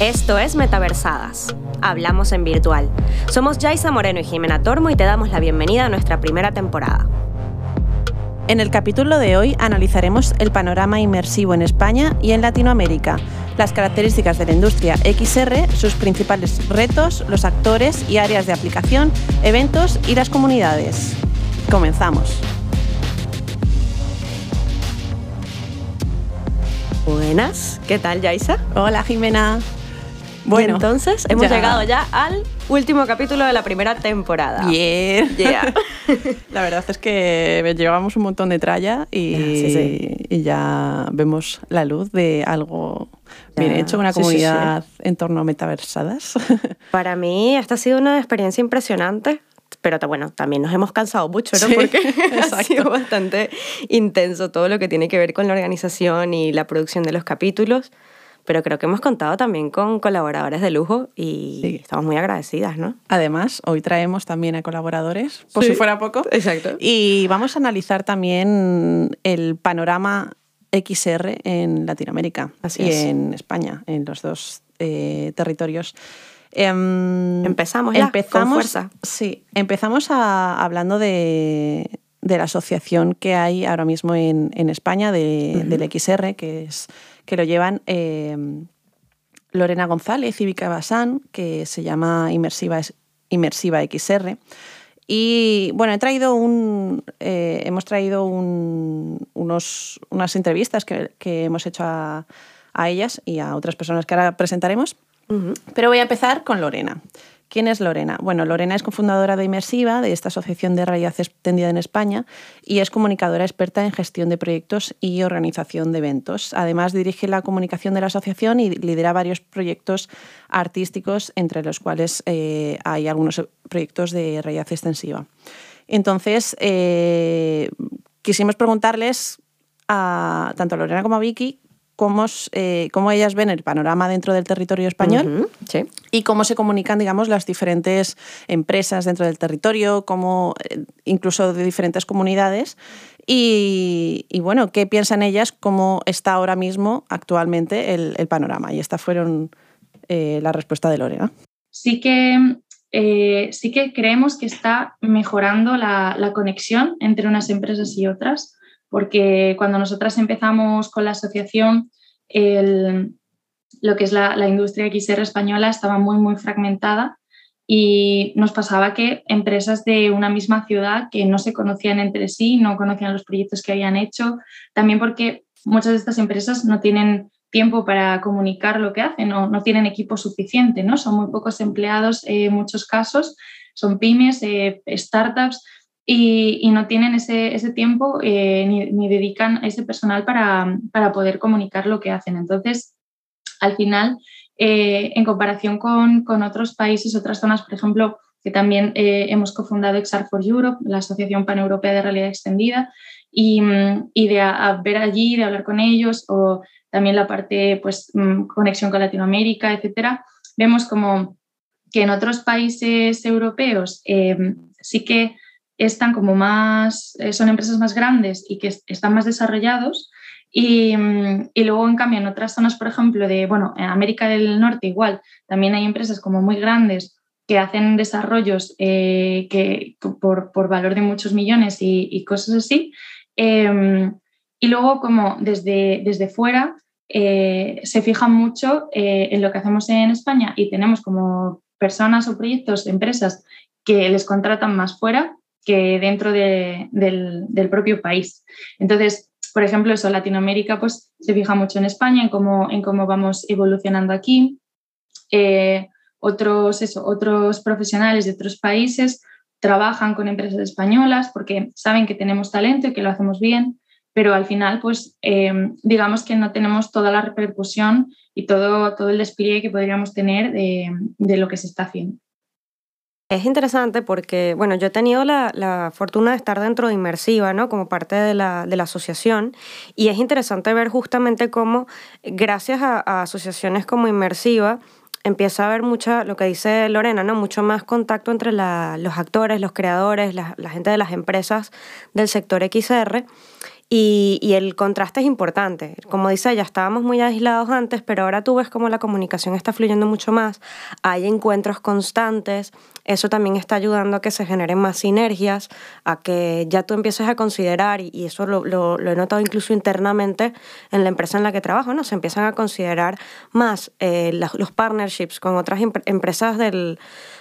Esto es Metaversadas. Hablamos en virtual. Somos Jaisa Moreno y Jimena Tormo y te damos la bienvenida a nuestra primera temporada. En el capítulo de hoy analizaremos el panorama inmersivo en España y en Latinoamérica, las características de la industria XR, sus principales retos, los actores y áreas de aplicación, eventos y las comunidades. Comenzamos. Buenas, ¿qué tal, Yaisa? Hola, Jimena. Bueno, entonces hemos llegado ya al último capítulo de la primera temporada. Bien. la verdad es que llevamos un montón de tralla y, y ya vemos la luz de algo bien hecho, una comunidad en torno a metaversadas. Para mí esta ha sido una experiencia impresionante pero bueno, también nos hemos cansado mucho, ¿no? Porque ha sido bastante intenso todo lo que tiene que ver con la organización y la producción de los capítulos. Pero creo que hemos contado también con colaboradores de lujo y estamos muy agradecidas, ¿no? Además, hoy traemos también a colaboradores, por si fuera poco. Exacto. Y vamos a analizar también el panorama XR en Latinoamérica y en España, en los dos eh, territorios. Em, empezamos ya, empezamos, con fuerza. Sí, empezamos hablando de, la asociación que hay ahora mismo en, España del XR, que, es, que lo llevan em, Lorena González y Vika Basán, que se llama Inmersiva, Inmersiva XR. Y bueno, he traído un, eh, hemos traído unos, unas entrevistas que, hemos hecho a, a, ellas y a otras personas que ahora presentaremos. Pero voy a empezar con Lorena. ¿Quién es Lorena? Bueno, Lorena es cofundadora de Inmersiva, de esta asociación de realidad extendida en España, y es comunicadora experta en gestión de proyectos y organización de eventos. Además, dirige la comunicación de la asociación y lidera varios proyectos artísticos, entre los cuales eh, hay algunos proyectos de realidad extensiva. Entonces, eh, quisimos preguntarles a tanto a Lorena como a Vicky cómo, eh, cómo ellas ven el panorama dentro del territorio español y cómo se comunican, digamos, las diferentes empresas dentro del territorio, cómo, eh, incluso de diferentes comunidades. Y, bueno, qué piensan ellas, cómo está ahora mismo, actualmente, el, panorama. Y esta fueron eh, la respuesta de Lorena. Sí que, sí que creemos que está mejorando la, la conexión entre unas empresas y otras porque cuando nosotras empezamos con la asociación, lo que es la, industria XR española estaba muy, muy fragmentada y nos pasaba que empresas de una misma ciudad que no se conocían entre sí, no conocían los proyectos que habían hecho, también porque muchas de estas empresas no tienen tiempo para comunicar lo que hacen, no, no tienen equipo suficiente, ¿no? son muy pocos empleados en muchos casos, son pymes, eh, startups y, no tienen ese, ese tiempo eh, ni, ni, dedican ese personal para, para, poder comunicar lo que hacen. Entonces, al final, eh, en comparación con, con, otros países, otras zonas, por ejemplo, que también eh, hemos cofundado XR for Europe, la Asociación Paneuropea de Realidad Extendida, y, y de ver allí, de hablar con ellos, o también la parte, pues, mm, conexión con Latinoamérica, etcétera, vemos como que en otros países europeos sí que están como más, eh, son empresas más grandes y que están más desarrollados. Y, mm, y, luego, en cambio, en otras zonas, por ejemplo, de, bueno, en América del Norte igual, también hay empresas como muy grandes que hacen desarrollos eh, que, por, por, valor de muchos millones y, cosas así. Em, y luego, como desde, desde fuera, eh, se fijan mucho en lo que hacemos en España y tenemos como personas o proyectos, empresas que les contratan más fuera que dentro del, propio país. Entonces, por ejemplo, eso, Latinoamérica pues, se fija mucho en España, en cómo, en cómo vamos evolucionando aquí. Eh, otros, eso, otros profesionales de otros países trabajan con empresas españolas porque saben que tenemos talento y que lo hacemos bien, pero al final, pues, eh, digamos que no tenemos toda la repercusión y todo, todo el despliegue que podríamos tener de lo que se está haciendo. Es interesante porque, bueno, yo he tenido la, fortuna de estar dentro de Inmersiva, ¿no? Como parte de la, de la asociación. Y es interesante ver justamente cómo, gracias a, asociaciones como Inmersiva, empieza a haber mucha, lo que dice Lorena, ¿no? Mucho más contacto entre los actores, los creadores, la, la gente de las empresas del sector XR Y, y, el contraste es importante. Como dice ella, estábamos muy aislados antes, pero ahora tú ves cómo la comunicación está fluyendo mucho más. Hay encuentros constantes. Eso también está ayudando a que se generen más sinergias, a que ya tú empieces a considerar, y, eso lo, lo, he notado incluso internamente en la empresa en la que trabajo, ¿no? Se empiezan a considerar más eh, los partnerships con otras empresas del,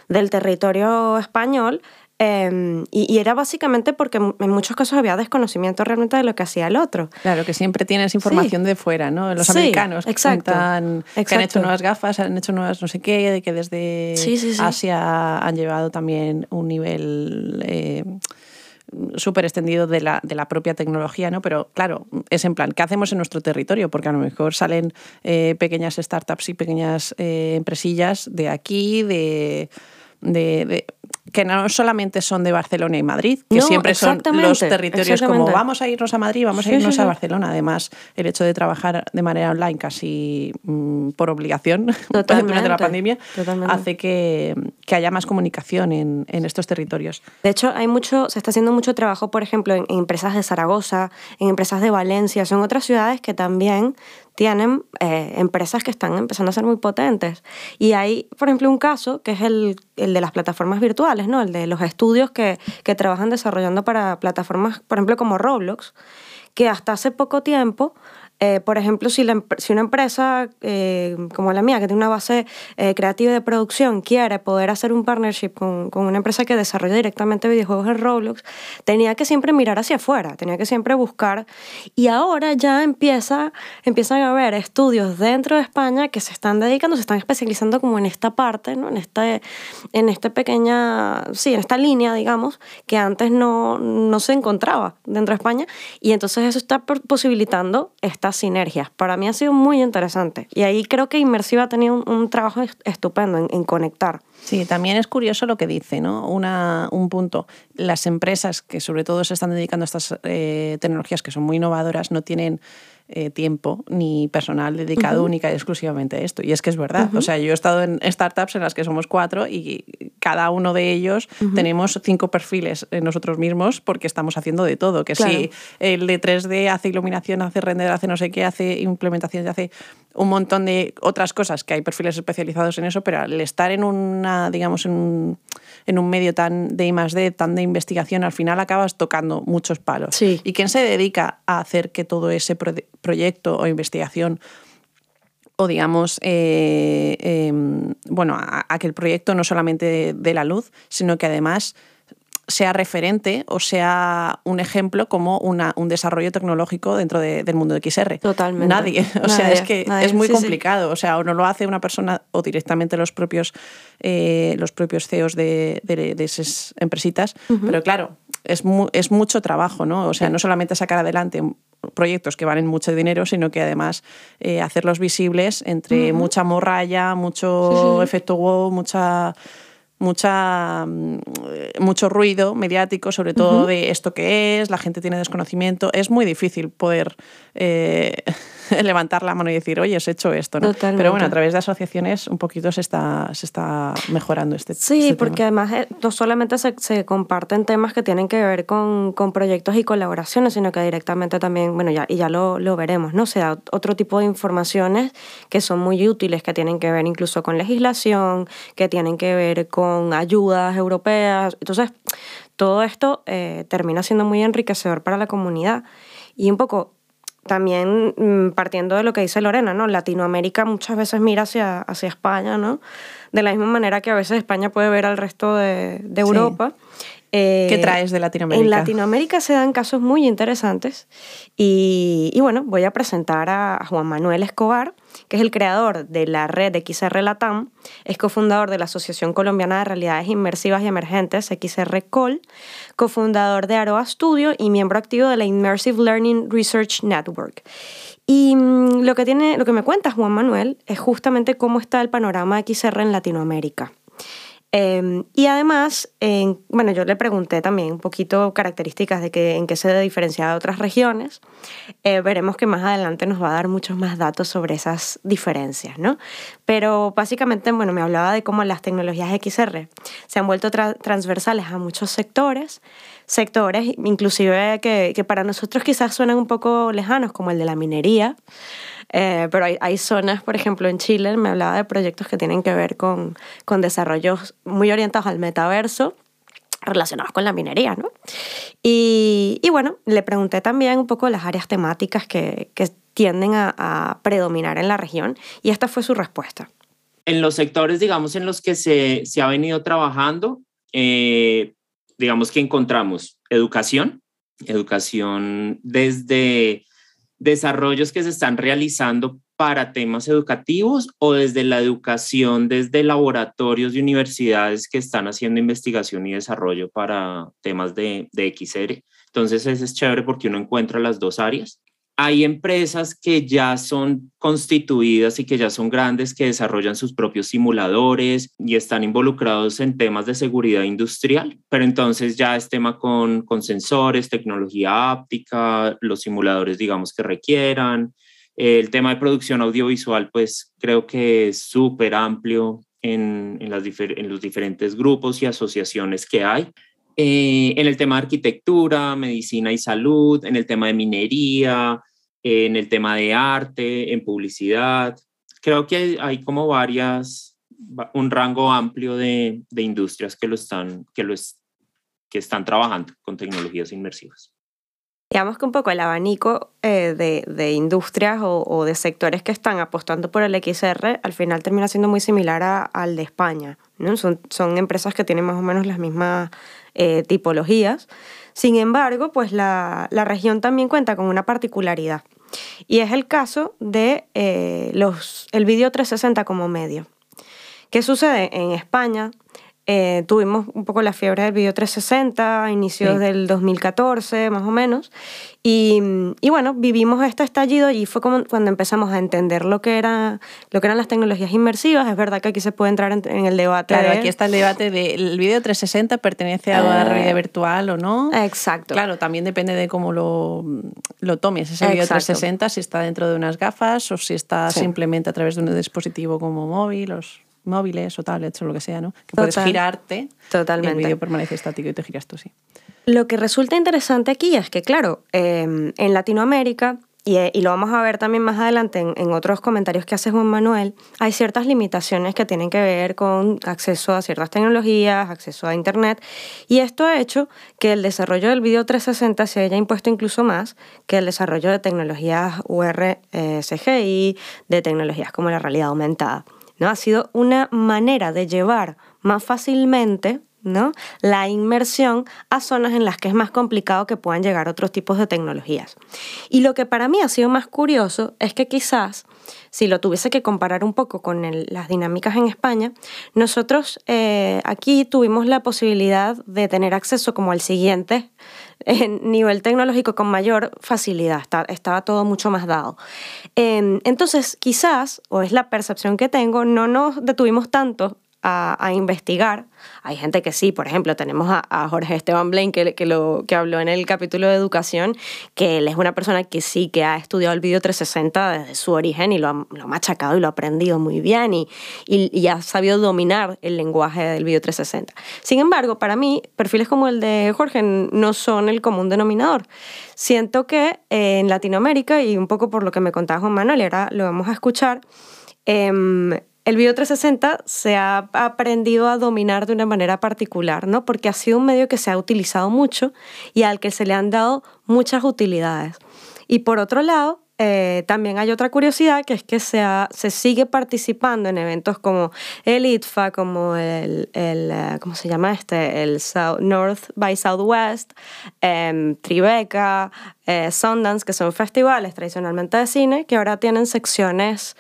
del territorio español Em, y, era básicamente porque en muchos casos había desconocimiento realmente de lo que hacía el otro. Claro, que siempre tienes información de fuera, ¿no? Los americanos exacto, que, han hecho nuevas gafas, han hecho nuevas no sé qué, de que desde Asia han llevado también un nivel... Eh, súper extendido de la, de la, propia tecnología, ¿no? Pero claro, es en plan, ¿qué hacemos en nuestro territorio? Porque a lo mejor salen eh, pequeñas startups y pequeñas eh, empresillas de aquí, de de, que no solamente son de Barcelona y Madrid, que siempre son los territorios como vamos a irnos a Madrid, vamos a irnos a Barcelona. Además, el hecho de trabajar de manera online casi mm, por obligación durante la pandemia hace que, que, haya más comunicación en, en, estos territorios. De hecho, hay mucho, se está haciendo mucho trabajo, por ejemplo, en empresas de Zaragoza, en empresas de Valencia, son otras ciudades que también tienen eh, empresas que están empezando a ser muy potentes. Y hay, por ejemplo, un caso que es el, el de las plataformas virtuales, ¿no? el de los estudios que, que trabajan desarrollando para plataformas, por ejemplo, como Roblox, que hasta hace poco tiempo eh, por ejemplo, si, la, si una empresa eh, como la mía, que tiene una base eh, creativa de producción, quiere poder hacer un partnership con, con, una empresa que desarrolla directamente videojuegos en Roblox, tenía que siempre mirar hacia afuera, tenía que siempre buscar. Y ahora ya empieza, empiezan a haber estudios dentro de España que se están dedicando, se están especializando como en esta parte, ¿no? en, este, en esta pequeña, sí, en esta línea, digamos, que antes no, no se encontraba dentro de España. Y entonces eso está posibilitando esta sinergias. Para mí ha sido muy interesante y ahí creo que Inmersiva ha tenido un, trabajo estupendo en, conectar. Sí, también es curioso lo que dice, ¿no? Una, un punto. Las empresas que sobre todo se están dedicando a estas eh, tecnologías que son muy innovadoras no tienen eh, tiempo ni personal dedicado única y exclusivamente a esto. Y es que es verdad. O sea, yo he estado en startups en las que somos cuatro y cada uno de ellos tenemos cinco perfiles en nosotros mismos porque estamos haciendo de todo. Que si el de 3D hace iluminación, hace render, hace no sé qué, hace implementación, hace un montón de otras cosas que hay perfiles especializados en eso, pero al estar en una, digamos, en un, en un medio tan de I+D, tan de investigación, al final acabas tocando muchos palos. ¿Y quién se dedica a hacer que todo ese proyecto o investigación o digamos, eh, em, bueno, a, que el proyecto no solamente dé la luz, sino que además sea referente o sea un ejemplo como una, un desarrollo tecnológico dentro del mundo de XR. Totalmente. Nadie. O sea, es que es muy complicado. O sea, o no lo hace una persona o directamente los propios, eh, los propios CEOs de, de, esas empresitas. Pero claro, es, es mucho trabajo, ¿no? O sea, no solamente sacar adelante proyectos que valen mucho dinero, sino que además eh, hacerlos visibles entre mucha morralla, mucho efecto wow, mucha mucha, mm, mucho ruido mediático, sobre todo de esto que es, la gente tiene desconocimiento. Es muy difícil poder eh, levantar la mano y decir, oye, has hecho esto. ¿no? Pero bueno, a través de asociaciones un poquito se está, se está mejorando este Sí, este porque además eh, no solamente se, se, comparten temas que tienen que ver con, con, proyectos y colaboraciones, sino que directamente también, bueno, ya, y ya lo, lo veremos, ¿no? O sea, otro tipo de informaciones que son muy útiles, que tienen que ver incluso con legislación, que tienen que ver con ayudas europeas. Entonces, todo esto eh, termina siendo muy enriquecedor para la comunidad. Y un poco también mm, partiendo de lo que dice Lorena, ¿no? Latinoamérica muchas veces mira hacia, hacia España, ¿no? De la misma manera que a veces España puede ver al resto de, de Europa. ¿Qué eh, traes de Latinoamérica? En Latinoamérica se dan casos muy interesantes y, y bueno, voy a presentar a Juan Manuel Escobar, que es el creador de la red XR Latam, es cofundador de la Asociación Colombiana de Realidades Inmersivas y Emergentes, XR Col, cofundador de Aroa Studio y miembro activo de la Immersive Learning Research Network. Y mm, lo que, tiene, lo que me cuenta Juan Manuel es justamente cómo está el panorama XR en Latinoamérica. Em, y además, bueno, yo le pregunté también un poquito características de que, en qué se diferencia de otras regiones. Eh, veremos que más adelante nos va a dar muchos más datos sobre esas diferencias, ¿no? Pero básicamente, bueno, me hablaba de cómo las tecnologías XR se han vuelto transversales a muchos sectores, sectores inclusive que, que para nosotros quizás suenan un poco lejanos, como el de la minería. Eh, pero hay, hay, zonas, por ejemplo, en Chile, me hablaba de proyectos que tienen que ver con, con desarrollos muy orientados al metaverso relacionados con la minería, ¿no? Y, y, bueno, le pregunté también un poco las áreas temáticas que, que tienden a, a, predominar en la región y esta fue su respuesta. En los sectores, digamos, en los que se, se ha venido trabajando, eh, digamos que encontramos educación, educación desde desarrollos que se están realizando para temas educativos o desde la educación, desde laboratorios y universidades que están haciendo investigación y desarrollo para temas de, de XR. Entonces, eso es chévere porque uno encuentra las dos áreas hay empresas que ya son constituidas y que ya son grandes, que desarrollan sus propios simuladores y están involucrados en temas de seguridad industrial, pero entonces ya es tema con, con sensores, tecnología áptica, los simuladores, digamos, que requieran. El tema de producción audiovisual, pues creo que es súper amplio en, en, las en los diferentes grupos y asociaciones que hay. Eh, en el tema de arquitectura, medicina y salud, en el tema de minería, en el tema de arte, en publicidad. Creo que hay, como varias, un rango amplio de, de industrias que lo están, que lo que están trabajando con tecnologías inmersivas. Digamos que un poco el abanico eh, de, de, industrias o, o, de sectores que están apostando por el XR al final termina siendo muy similar a, al de España. ¿no? Son, son empresas que tienen más o menos las mismas eh, tipologías. Sin embargo, pues la, la, región también cuenta con una particularidad y es el caso de eh, los, el vídeo 360 como medio. ¿Qué sucede? En España eh, tuvimos un poco la fiebre del video 360 a inicios del 2014 más o menos. Y, y, bueno vivimos este estallido y fue como cuando empezamos a entender lo que era lo que eran las tecnologías inmersivas. Es verdad que aquí se puede entrar en, en el debate claro aquí está el debate del video 360 pertenece a la eh, realidad virtual o no exacto. Claro también depende de cómo lo, lo tomes ese video 360 si está dentro de unas gafas o si está sí. simplemente a través de un dispositivo como móvil móviles o tablets o lo que sea, ¿no? Que puedes girarte Totalmente. y el vídeo permanece estático y te giras tú, sí. Lo que resulta interesante aquí es que, claro, eh, en Latinoamérica, y, y, lo vamos a ver también más adelante en, en, otros comentarios que hace Juan Manuel, hay ciertas limitaciones que tienen que ver con acceso a ciertas tecnologías, acceso a Internet, y esto ha hecho que el desarrollo del video 360 se haya impuesto incluso más que el desarrollo de tecnologías UR, eh, CGI, de tecnologías como la realidad aumentada. ¿No? Ha sido una manera de llevar más fácilmente ¿no? la inmersión a zonas en las que es más complicado que puedan llegar otros tipos de tecnologías. Y lo que para mí ha sido más curioso es que quizás, si lo tuviese que comparar un poco con las dinámicas en España, nosotros eh, aquí tuvimos la posibilidad de tener acceso como al siguiente en nivel tecnológico con mayor facilidad, está, estaba todo mucho más dado. Eh, entonces, quizás, o es la percepción que tengo, no nos detuvimos tanto a, investigar. Hay gente que sí, por ejemplo, tenemos a, Jorge Esteban Blaine, que, que, lo, que habló en el capítulo de educación, que él es una persona que sí, que ha estudiado el vídeo 360 desde su origen y lo ha, lo ha machacado y lo ha aprendido muy bien y, y, y, ha sabido dominar el lenguaje del vídeo 360. Sin embargo, para mí, perfiles como el de Jorge no son el común denominador. Siento que eh, en Latinoamérica, y un poco por lo que me contaba Juan Manuel, ahora lo vamos a escuchar, eh, el video 360 se ha aprendido a dominar de una manera particular, ¿no? Porque ha sido un medio que se ha utilizado mucho y al que se le han dado muchas utilidades. Y por otro lado, eh, también hay otra curiosidad que es que se, sigue participando en eventos como el ITFA, como el, uh, ¿cómo se llama este? El South, North by Southwest, eh, Tribeca, eh, Sundance, que son festivales tradicionalmente de cine, que ahora tienen secciones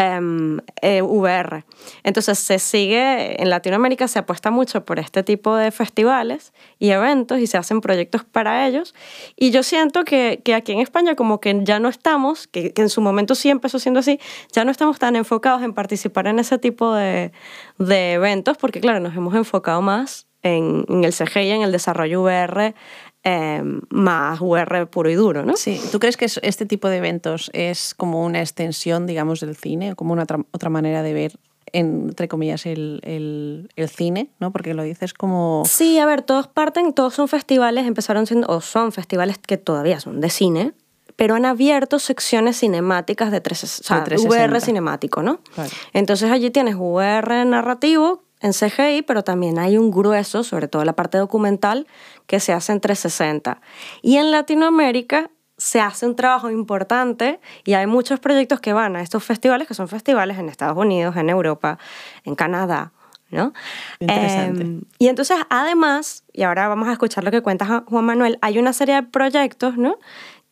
Em, eh, VR. Entonces se sigue, en Latinoamérica se apuesta mucho por este tipo de festivales y eventos y se hacen proyectos para ellos. Y yo siento que, que aquí en España como que ya no estamos, que, que, en su momento sí empezó siendo así, ya no estamos tan enfocados en participar en ese tipo de, de eventos porque claro, nos hemos enfocado más en, en el CGI, en el desarrollo VR, Em, más UR puro y duro, ¿no? Sí, ¿tú crees que este tipo de eventos es como una extensión, digamos, del cine, como una otra, manera de ver entre comillas, el, el, cine, ¿no? Porque lo dices como... Sí, a ver, todos parten, todos son festivales, empezaron siendo, o son festivales que todavía son de cine, pero han abierto secciones cinemáticas de, tres, o sea, VR cinemático, ¿no? Entonces allí tienes VR narrativo, en CGI, pero también hay un grueso, sobre todo la parte documental, que se hace en 360. Y en Latinoamérica se hace un trabajo importante y hay muchos proyectos que van a estos festivales, que son festivales en Estados Unidos, en Europa, en Canadá, ¿no? Interesante. Em, y entonces, además, y ahora vamos a escuchar lo que cuenta Juan Manuel, hay una serie de proyectos, ¿no?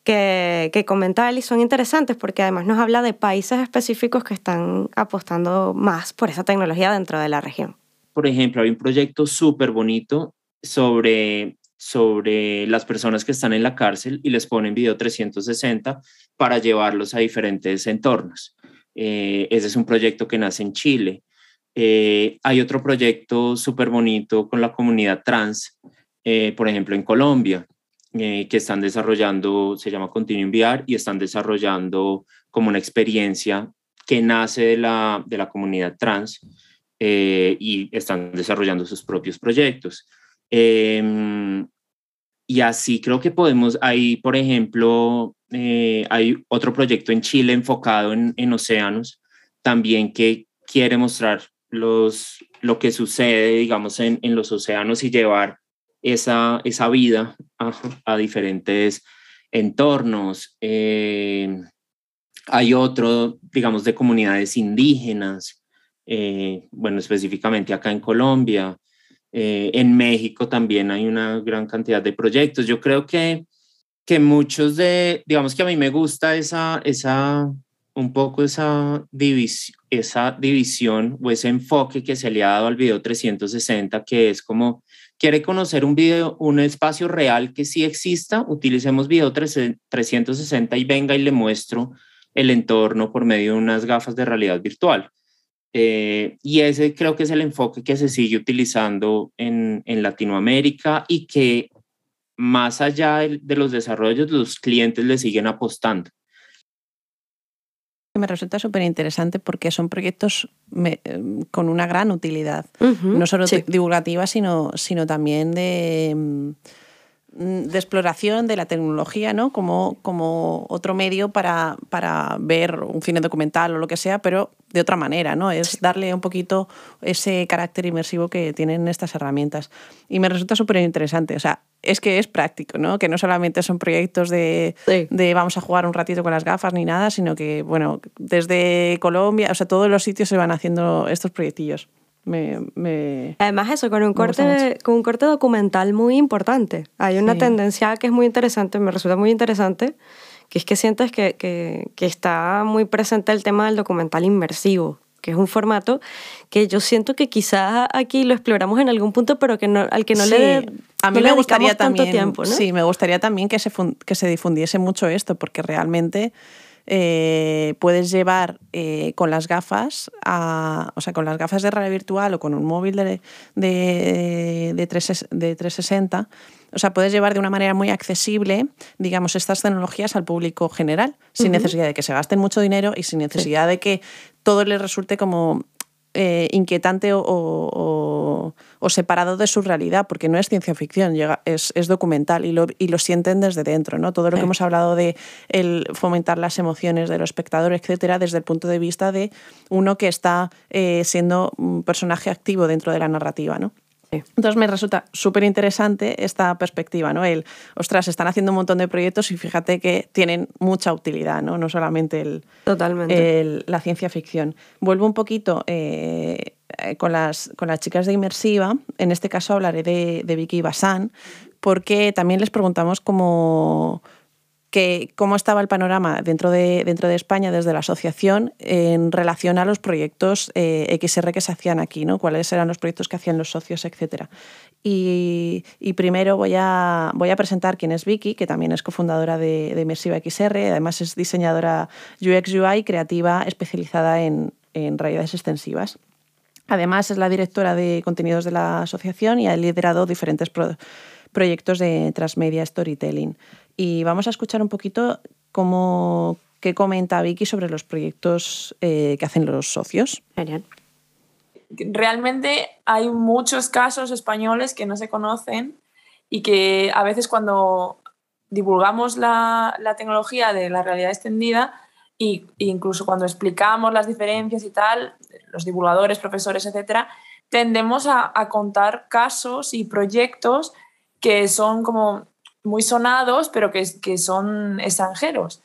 Que, que comenta él y son interesantes porque además nos habla de países específicos que están apostando más por esa tecnología dentro de la región por ejemplo, hay un proyecto súper bonito sobre, sobre las personas que están en la cárcel y les ponen video 360 para llevarlos a diferentes entornos. Eh, ese es un proyecto que nace en Chile. Eh, hay otro proyecto súper bonito con la comunidad trans, eh, por ejemplo, en Colombia, que están desarrollando, se llama Continuum VR, y están desarrollando como una experiencia que nace de la, de la comunidad trans eh, y están desarrollando sus propios proyectos. Em, y así creo que podemos, ahí por ejemplo, eh, hay otro proyecto en Chile enfocado en, en, océanos, también que quiere mostrar los, lo que sucede, digamos, en, en los océanos y llevar esa, esa vida a, a diferentes entornos. Eh, hay otro, digamos, de comunidades indígenas, eh, bueno, específicamente acá en Colombia, eh, en México también hay una gran cantidad de proyectos. Yo creo que, que muchos de, digamos que a mí me gusta esa, esa un poco esa, división, esa división o ese enfoque que se le ha dado al video 360, que es como, quiere conocer un video, un espacio real que sí exista, utilicemos video 360 y venga y le muestro el entorno por medio de unas gafas de realidad virtual. Eh, y ese creo que es el enfoque que se sigue utilizando en, en Latinoamérica y que más allá de, los desarrollos, los clientes le siguen apostando. Me resulta súper interesante porque son proyectos em, con una gran utilidad, no solo divulgativa, sino, sino también de Mm, de exploración de la tecnología, ¿no? Como, como otro medio para, para, ver un cine documental o lo que sea, pero de otra manera, ¿no? Es darle un poquito ese carácter inmersivo que tienen estas herramientas. Y me resulta súper interesante. O sea, es que es práctico, ¿no? Que no solamente son proyectos de, de, vamos a jugar un ratito con las gafas ni nada, sino que, bueno, desde Colombia, o sea, todos los sitios se van haciendo estos proyectillos. Me, Además eso, con un, corte, con un corte documental muy importante. Hay una tendencia que es muy interesante, me resulta muy interesante, que es que sientes que, que, que, está muy presente el tema del documental inmersivo, que es un formato que yo siento que quizás aquí lo exploramos en algún punto, pero que no, al que no le a mí me gustaría también, tiempo, ¿no? Sí, me gustaría también que se, que se difundiese mucho esto, porque realmente eh, puedes llevar eh, con las gafas, o sea, con las gafas de realidad virtual o con un móvil de, de, de, 360, o sea, puedes llevar de una manera muy accesible, digamos, estas tecnologías al público general, sin necesidad de que se gasten mucho dinero y sin necesidad de que todo les resulte como eh, inquietante o, separado de su realidad, porque no es ciencia ficción, es, documental y lo, y lo, sienten desde dentro. ¿no? Todo lo que hemos hablado de el fomentar las emociones de los espectadores, etcétera, desde el punto de vista de uno que está eh, siendo un personaje activo dentro de la narrativa. ¿no? Entonces me resulta súper interesante esta perspectiva, ¿no? El, ostras, están haciendo un montón de proyectos y fíjate que tienen mucha utilidad, ¿no? No solamente el, Totalmente. la ciencia ficción. Vuelvo un poquito eh, con, las, con las chicas de Inmersiva, en este caso hablaré de, de Vicky Basan, porque también les preguntamos cómo que cómo estaba el panorama dentro de, dentro de España desde la asociación en relación a los proyectos eh, XR que se hacían aquí, ¿no? cuáles eran los proyectos que hacían los socios, etc. Y, primero voy a, voy a presentar quién es Vicky, que también es cofundadora de, de Immersiva XR, además es diseñadora UX UI creativa especializada en, en realidades extensivas. Además, es la directora de contenidos de la asociación y ha liderado diferentes proyectos de transmedia storytelling. Y vamos a escuchar un poquito cómo, qué comenta Vicky sobre los proyectos eh, que hacen los socios. Genial. Realmente hay muchos casos españoles que no se conocen y que a veces cuando divulgamos la, la tecnología de la realidad extendida e incluso cuando explicamos las diferencias y tal, los divulgadores, profesores, etcétera, tendemos a, a contar casos y proyectos que son como muy sonados, pero que, que, son extranjeros.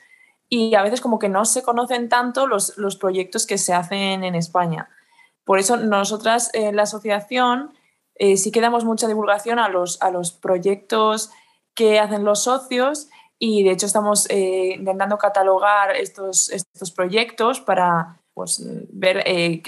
Y a veces como que no se conocen tanto los, los proyectos que se hacen en España. Por eso nosotras en la asociación eh, sí que damos mucha divulgación a los, a los proyectos que hacen los socios y de hecho estamos eh, intentando catalogar estos, estos proyectos para pues, ver eh,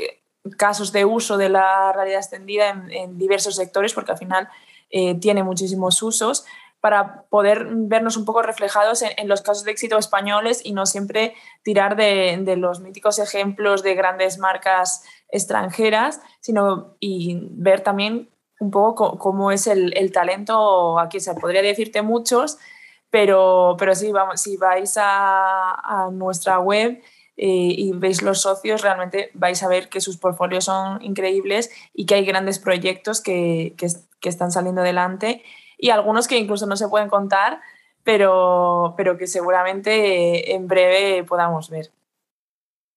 casos de uso de la realidad extendida en, en diversos sectores, porque al final eh, tiene muchísimos usos, para poder vernos un poco reflejados en, los casos de éxito españoles y no siempre tirar de, los míticos ejemplos de grandes marcas extranjeras, sino y ver también un poco cómo es el, talento aquí. Se podría decirte muchos, pero, pero sí, vamos, si vais a, nuestra web eh, y veis los socios, realmente vais a ver que sus portfolios son increíbles y que hay grandes proyectos que, que están saliendo adelante y algunos que incluso no se pueden contar, pero, pero que seguramente en breve podamos ver.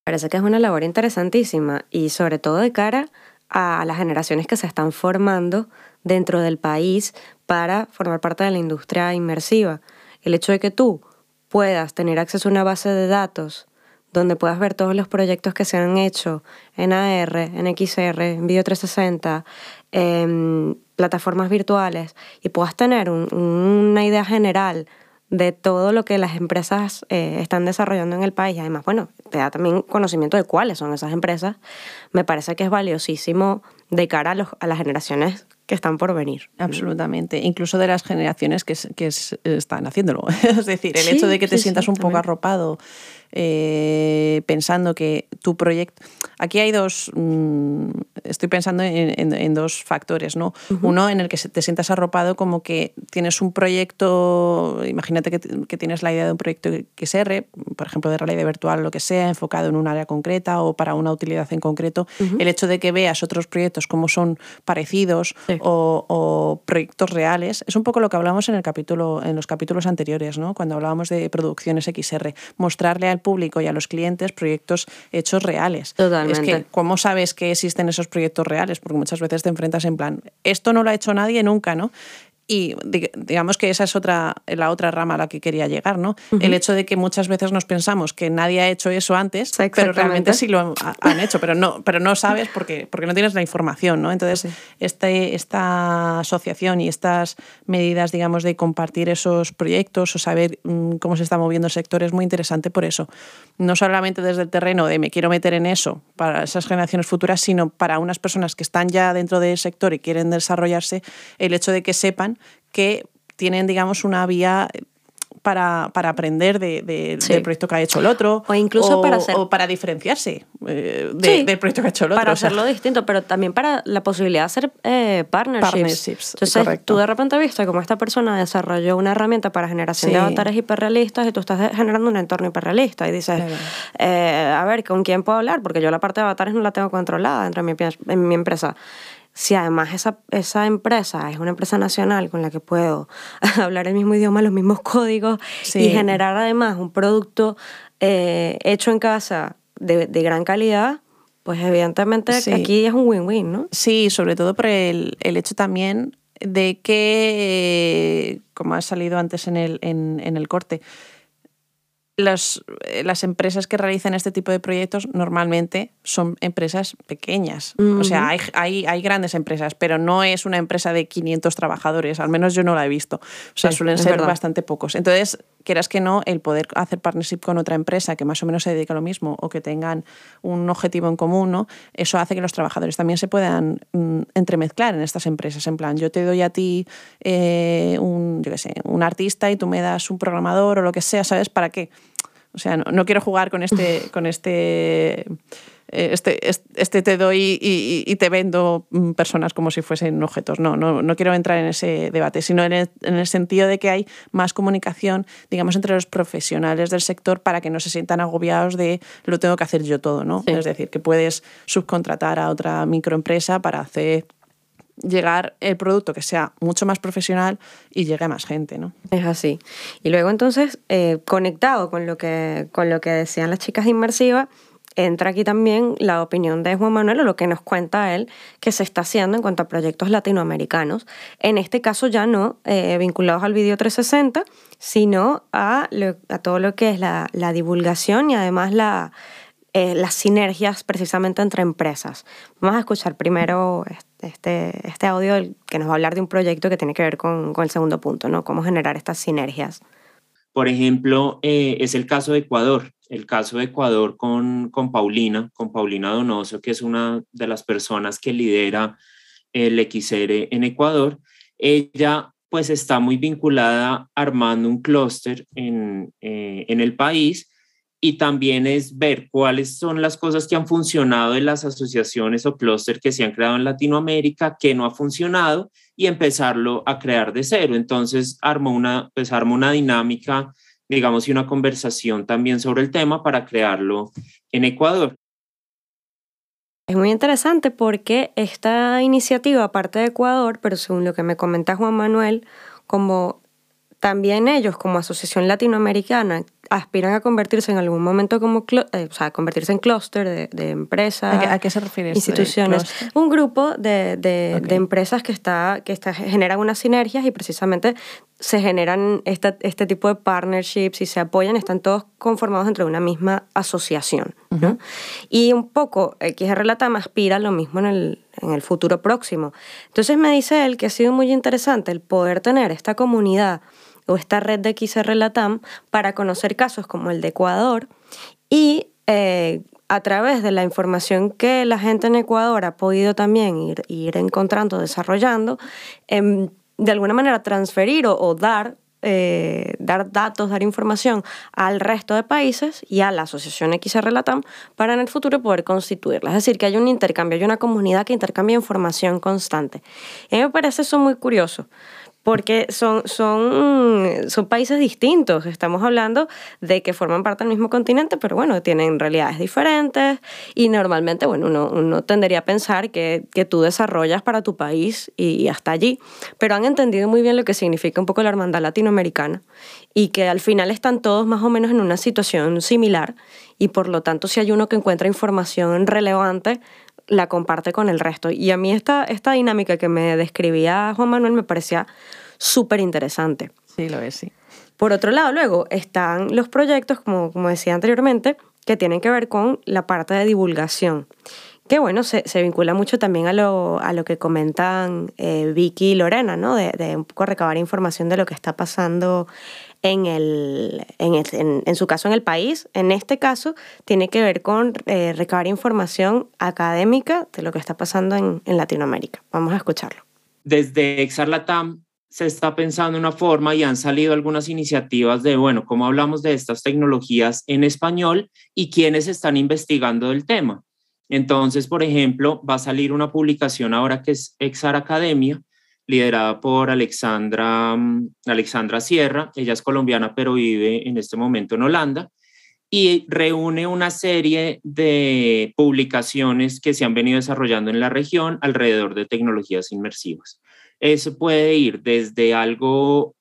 Parece que es una labor interesantísima y sobre todo de cara a las generaciones que se están formando dentro del país para formar parte de la industria inmersiva. El hecho de que tú puedas tener acceso a una base de datos donde puedas ver todos los proyectos que se han hecho en AR, en XR, en Video 360, en plataformas virtuales y puedas tener una idea general de todo lo que las empresas eh, están desarrollando en el país. Y además, bueno, te da también conocimiento de cuáles son esas empresas. Me parece que es valiosísimo de cara a, las generaciones que están por venir. Absolutamente. Incluso de las generaciones que, que están haciéndolo. es decir, el hecho de que te sientas un poco arropado eh, pensando que tu proyecto... Aquí hay dos, mm, estoy pensando en, dos factores, ¿no? Uno en el que te sientas arropado como que tienes un proyecto, imagínate que, tienes la idea de un proyecto que XR, por ejemplo, de realidad virtual, lo que sea, enfocado en un área concreta o para una utilidad en concreto, el hecho de que veas otros proyectos como son parecidos o, o, proyectos reales, es un poco lo que hablamos en, el capítulo, en los capítulos anteriores, ¿no? Cuando hablábamos de producciones XR, mostrarle al público y a los clientes proyectos hechos reales. Totalmente. Es que, ¿cómo sabes que existen esos proyectos reales? Porque muchas veces te enfrentas en plan, esto no lo ha hecho nadie nunca, ¿no? Y digamos que esa es otra, la otra rama a la que quería llegar, ¿no? El hecho de que muchas veces nos pensamos que nadie ha hecho eso antes, pero realmente sí lo han hecho, pero no, pero no sabes porque, porque no tienes la información, ¿no? Entonces, este, esta asociación y estas medidas, digamos, de compartir esos proyectos o saber mm, cómo se está moviendo el sector es muy interesante por eso. No solamente desde el terreno de me quiero meter en eso para esas generaciones futuras, sino para unas personas que están ya dentro del sector y quieren desarrollarse, el hecho de que sepan que tienen, digamos, una vía para, para aprender de, del proyecto que ha hecho el otro. O incluso para hacer... O para diferenciarse eh, del proyecto que ha hecho el otro. Para hacerlo distinto, pero también para la posibilidad de hacer eh, partnerships. Entonces, tú de repente viste como esta persona desarrolló una herramienta para generación de avatares hiperrealistas y tú estás generando un entorno hiperrealista y dices, eh, a ver, ¿con quién puedo hablar? Porque yo la parte de avatares no la tengo controlada dentro de mi, en mi empresa si además esa, esa empresa es una empresa nacional con la que puedo hablar el mismo idioma, los mismos códigos y generar además un producto eh, hecho en casa de, de, gran calidad, pues evidentemente aquí es un win-win, ¿no? Sí, sobre todo por el, el hecho también de que, como ha salido antes en el, en, en el corte, las, eh, las empresas que realizan este tipo de proyectos normalmente son empresas pequeñas. O sea, hay, hay, hay, grandes empresas, pero no es una empresa de 500 trabajadores, al menos yo no la he visto. O sea, suelen ser bastante pocos. Entonces, quieras que no, el poder hacer partnership con otra empresa que más o menos se dedica a lo mismo o que tengan un objetivo en común, ¿no? eso hace que los trabajadores también se puedan mm, entremezclar en estas empresas. En plan, yo te doy a ti eh, un, yo qué sé, un artista y tú me das un programador o lo que sea, ¿sabes? ¿Para qué? O sea, no, quiero jugar con este, con este, eh, este, este te doy y, te vendo mm, personas como si fuesen objetos. No, no, no quiero entrar en ese debate, sino en el, sentido de que hay más comunicación, digamos, entre los profesionales del sector para que no se sientan agobiados de lo tengo que hacer yo todo, ¿no? Es decir, que puedes subcontratar a otra microempresa para hacer llegar el producto que sea mucho más profesional y llegue a más gente, ¿no? Es así. Y luego entonces, eh, conectado con lo, que, con lo que decían las chicas de Inmersiva, entra aquí también la opinión de Juan Manuel o lo que nos cuenta él que se está haciendo en cuanto a proyectos latinoamericanos. En este caso ya no eh, vinculados al video 360, sino a, a todo lo que es la, la divulgación y además la, eh, las sinergias precisamente entre empresas. Vamos a escuchar primero este, este audio que nos va a hablar de un proyecto que tiene que ver con, con el segundo punto, ¿no? Cómo generar estas sinergias. Por ejemplo, eh, es el caso de Ecuador, el caso de Ecuador con, con Paulina, con Paulina Donoso, que es una de las personas que lidera el XR en Ecuador. Ella pues está muy vinculada armando un clúster en, eh, en el país y también es ver cuáles son las cosas que han funcionado en las asociaciones o clúster que se han creado en Latinoamérica, que no ha funcionado y empezarlo a crear de cero. Entonces armó una, pues armó una dinámica, digamos, y una conversación también sobre el tema para crearlo en Ecuador. Es muy interesante porque esta iniciativa, aparte de Ecuador, pero según lo que me comenta Juan Manuel, como también ellos como asociación latinoamericana aspiran a convertirse en algún momento como, eh, o sea, convertirse en clúster de, de, empresas. ¿A qué, se refiere? Instituciones. Un grupo de, de, de, empresas que, está, que está, generan unas sinergias y precisamente se generan esta, este tipo de partnerships y se apoyan, están todos conformados dentro de una misma asociación. ¿no? Y un poco XR Latam aspira a lo mismo en el, en el futuro próximo. Entonces me dice él que ha sido muy interesante el poder tener esta comunidad o esta red de XR Latam para conocer casos como el de Ecuador y eh, a través de la información que la gente en Ecuador ha podido también ir, ir encontrando, desarrollando, em, de alguna manera transferir o, dar eh, dar datos, dar información al resto de países y a la asociación XR Latam para en el futuro poder constituirla. Es decir, que hay un intercambio, hay una comunidad que intercambia información constante. Y a mí me parece eso muy curioso, porque son, son, son países distintos. Estamos hablando de que forman parte del mismo continente, pero bueno, tienen realidades diferentes y normalmente, bueno, uno, uno tendería a pensar que, que tú desarrollas para tu país y, hasta allí, pero han entendido muy bien lo que significa un poco la hermandad latinoamericana y que al final están todos más o menos en una situación similar y por lo tanto si hay uno que encuentra información relevante, la comparte con el resto. Y a mí esta, esta dinámica que me describía Juan Manuel me parecía súper interesante. Sí, lo es, sí. Por otro lado, luego están los proyectos, como, como decía anteriormente, que tienen que ver con la parte de divulgación. Que bueno, se, se vincula mucho también a lo, a lo que comentan eh, Vicky y Lorena, ¿no? De, de, un poco recabar información de lo que está pasando en, el, en, en, su caso en el país. En este caso tiene que ver con eh, recabar información académica de lo que está pasando en, en Latinoamérica. Vamos a escucharlo. Desde Exarlatam se está pensando una forma y han salido algunas iniciativas de, bueno, cómo hablamos de estas tecnologías en español y quiénes están investigando el tema. Entonces, por ejemplo, va a salir una publicación ahora que es Exar Academia, liderada por Alexandra, mm, Alexandra Sierra. Ella es colombiana, pero vive en este momento en Holanda y reúne una serie de publicaciones que se han venido desarrollando en la región alrededor de tecnologías inmersivas. Eso puede ir desde algo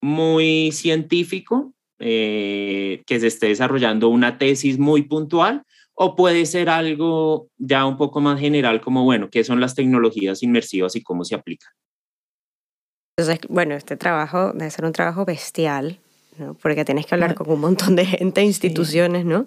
muy científico, eh, que se esté desarrollando una tesis muy puntual, o puede ser algo ya un poco más general, como, bueno, qué son las tecnologías inmersivas y cómo se aplican. Entonces, bueno, este trabajo debe ser un trabajo bestial, ¿no? porque tienes que hablar con un montón de gente, instituciones, ¿no?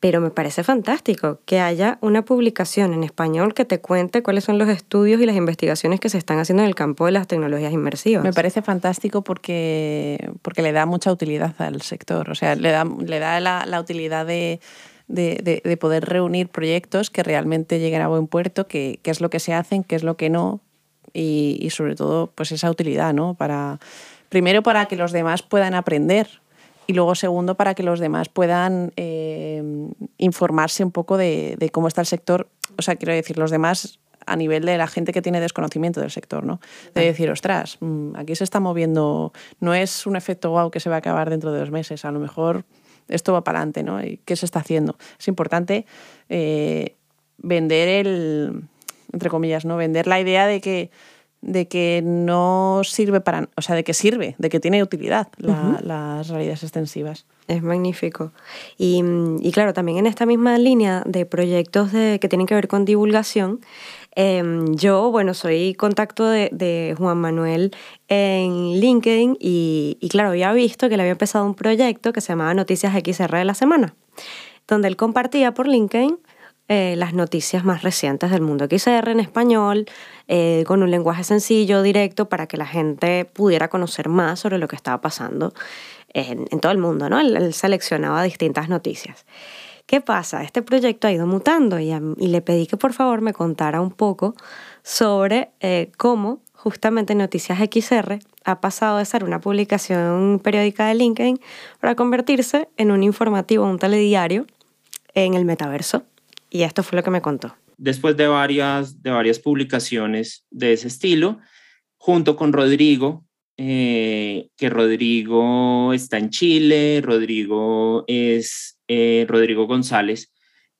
Pero me parece fantástico que haya una publicación en español que te cuente cuáles son los estudios y las investigaciones que se están haciendo en el campo de las tecnologías inmersivas. Me parece fantástico porque, porque le da mucha utilidad al sector, o sea, le da, le da la, utilidad de, de, de, poder reunir proyectos que realmente lleguen a buen puerto, qué que es lo que se hacen, qué es lo que no, y, y sobre todo pues esa utilidad, ¿no? Para, primero para que los demás puedan aprender y luego segundo para que los demás puedan eh, informarse un poco de, de, cómo está el sector, o sea, quiero decir, los demás a nivel de la gente que tiene desconocimiento del sector, ¿no? De decir, ostras, mm, aquí se está moviendo, no es un efecto wow que se va a acabar dentro de dos meses, a lo mejor esto va para adelante, ¿no? ¿Y qué se está haciendo? Es importante eh, vender el, entre comillas, ¿no? Vender la idea de que de que no sirve para, o sea, de que sirve, de que tiene utilidad la, uh -huh. las realidades extensivas. Es magnífico. Y, y, claro, también en esta misma línea de proyectos de, que tienen que ver con divulgación, eh, yo, bueno, soy contacto de, de, Juan Manuel en LinkedIn y, y claro, había visto que le había empezado un proyecto que se llamaba Noticias XR de la Semana, donde él compartía por LinkedIn eh, las noticias más recientes del mundo XR en español, eh, con un lenguaje sencillo, directo, para que la gente pudiera conocer más sobre lo que estaba pasando en, todo el mundo. ¿no? Él, seleccionaba distintas noticias. ¿Qué pasa? Este proyecto ha ido mutando y, y le pedí que por favor me contara un poco sobre eh, cómo justamente Noticias XR ha pasado de ser una publicación periódica de LinkedIn para convertirse en un informativo, un telediario en el metaverso. Y esto fue lo que me contó. Después de varias, de varias publicaciones de ese estilo, junto con Rodrigo, eh, que Rodrigo está en Chile, Rodrigo es eh, Rodrigo González,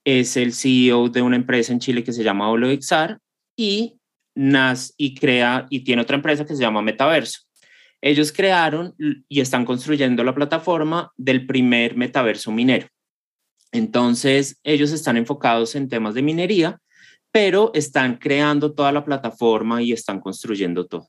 es el CEO de una empresa en Chile que se llama HoloXR y nas y crea y tiene otra empresa que se llama Metaverso. Ellos crearon y están construyendo la plataforma del primer metaverso minero. Entonces, ellos están enfocados en temas de minería, pero están creando toda la plataforma y están construyendo todo.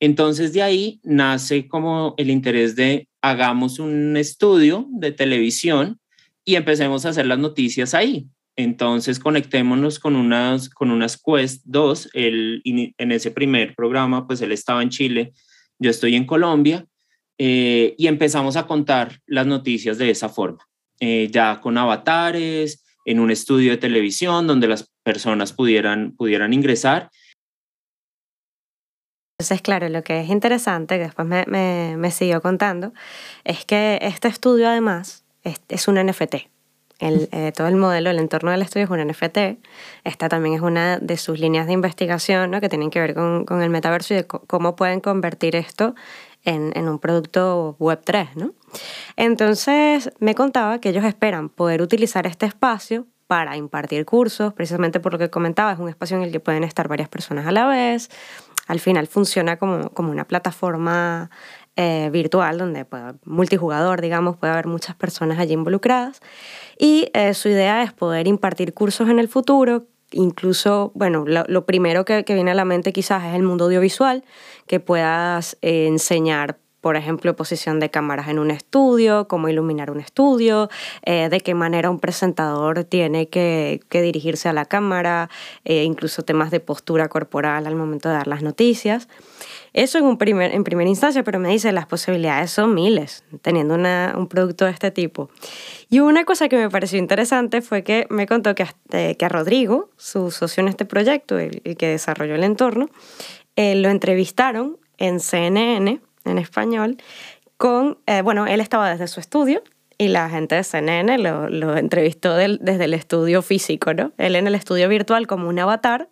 Entonces, de ahí nace como el interés de hagamos un estudio de televisión y empecemos a hacer las noticias ahí. Entonces, conectémonos con unas, con unas Quest 2. Él, en ese primer programa, pues él estaba en Chile, yo estoy en Colombia, eh, y empezamos a contar las noticias de esa forma eh, ya con avatares, en un estudio de televisión donde las personas pudieran, pudieran ingresar. Entonces, claro, lo que es interesante, que después me, me, me siguió contando, es que este estudio además es, es un NFT. El, eh, todo el modelo, el entorno del estudio es un NFT. Esta también es una de sus líneas de investigación ¿no? que tienen que ver con, con el metaverso y de cómo pueden convertir esto en, en un producto Web3, ¿no? Entonces me contaba que ellos esperan poder utilizar este espacio para impartir cursos, precisamente por lo que comentaba, es un espacio en el que pueden estar varias personas a la vez. Al final funciona como, como una plataforma eh, virtual donde puede, multijugador, digamos, puede haber muchas personas allí involucradas. Y eh, su idea es poder impartir cursos en el futuro incluso, bueno, lo, primero que, que, viene a la mente quizás es el mundo audiovisual, que puedas eh, enseñar por ejemplo, posición de cámaras en un estudio, cómo iluminar un estudio, eh, de qué manera un presentador tiene que, que dirigirse a la cámara, eh, incluso temas de postura corporal al momento de dar las noticias. Eso en, un primer, en primera instancia, pero me dice, las posibilidades son miles teniendo una, un producto de este tipo. Y una cosa que me pareció interesante fue que me contó que, eh, que a Rodrigo, su socio en este proyecto, el, que desarrolló el entorno, lo entrevistaron en CNN en español, con, eh, bueno, él estaba desde su estudio y la gente de CNN lo, lo entrevistó del, desde el estudio físico, ¿no? Él en el estudio virtual como un avatar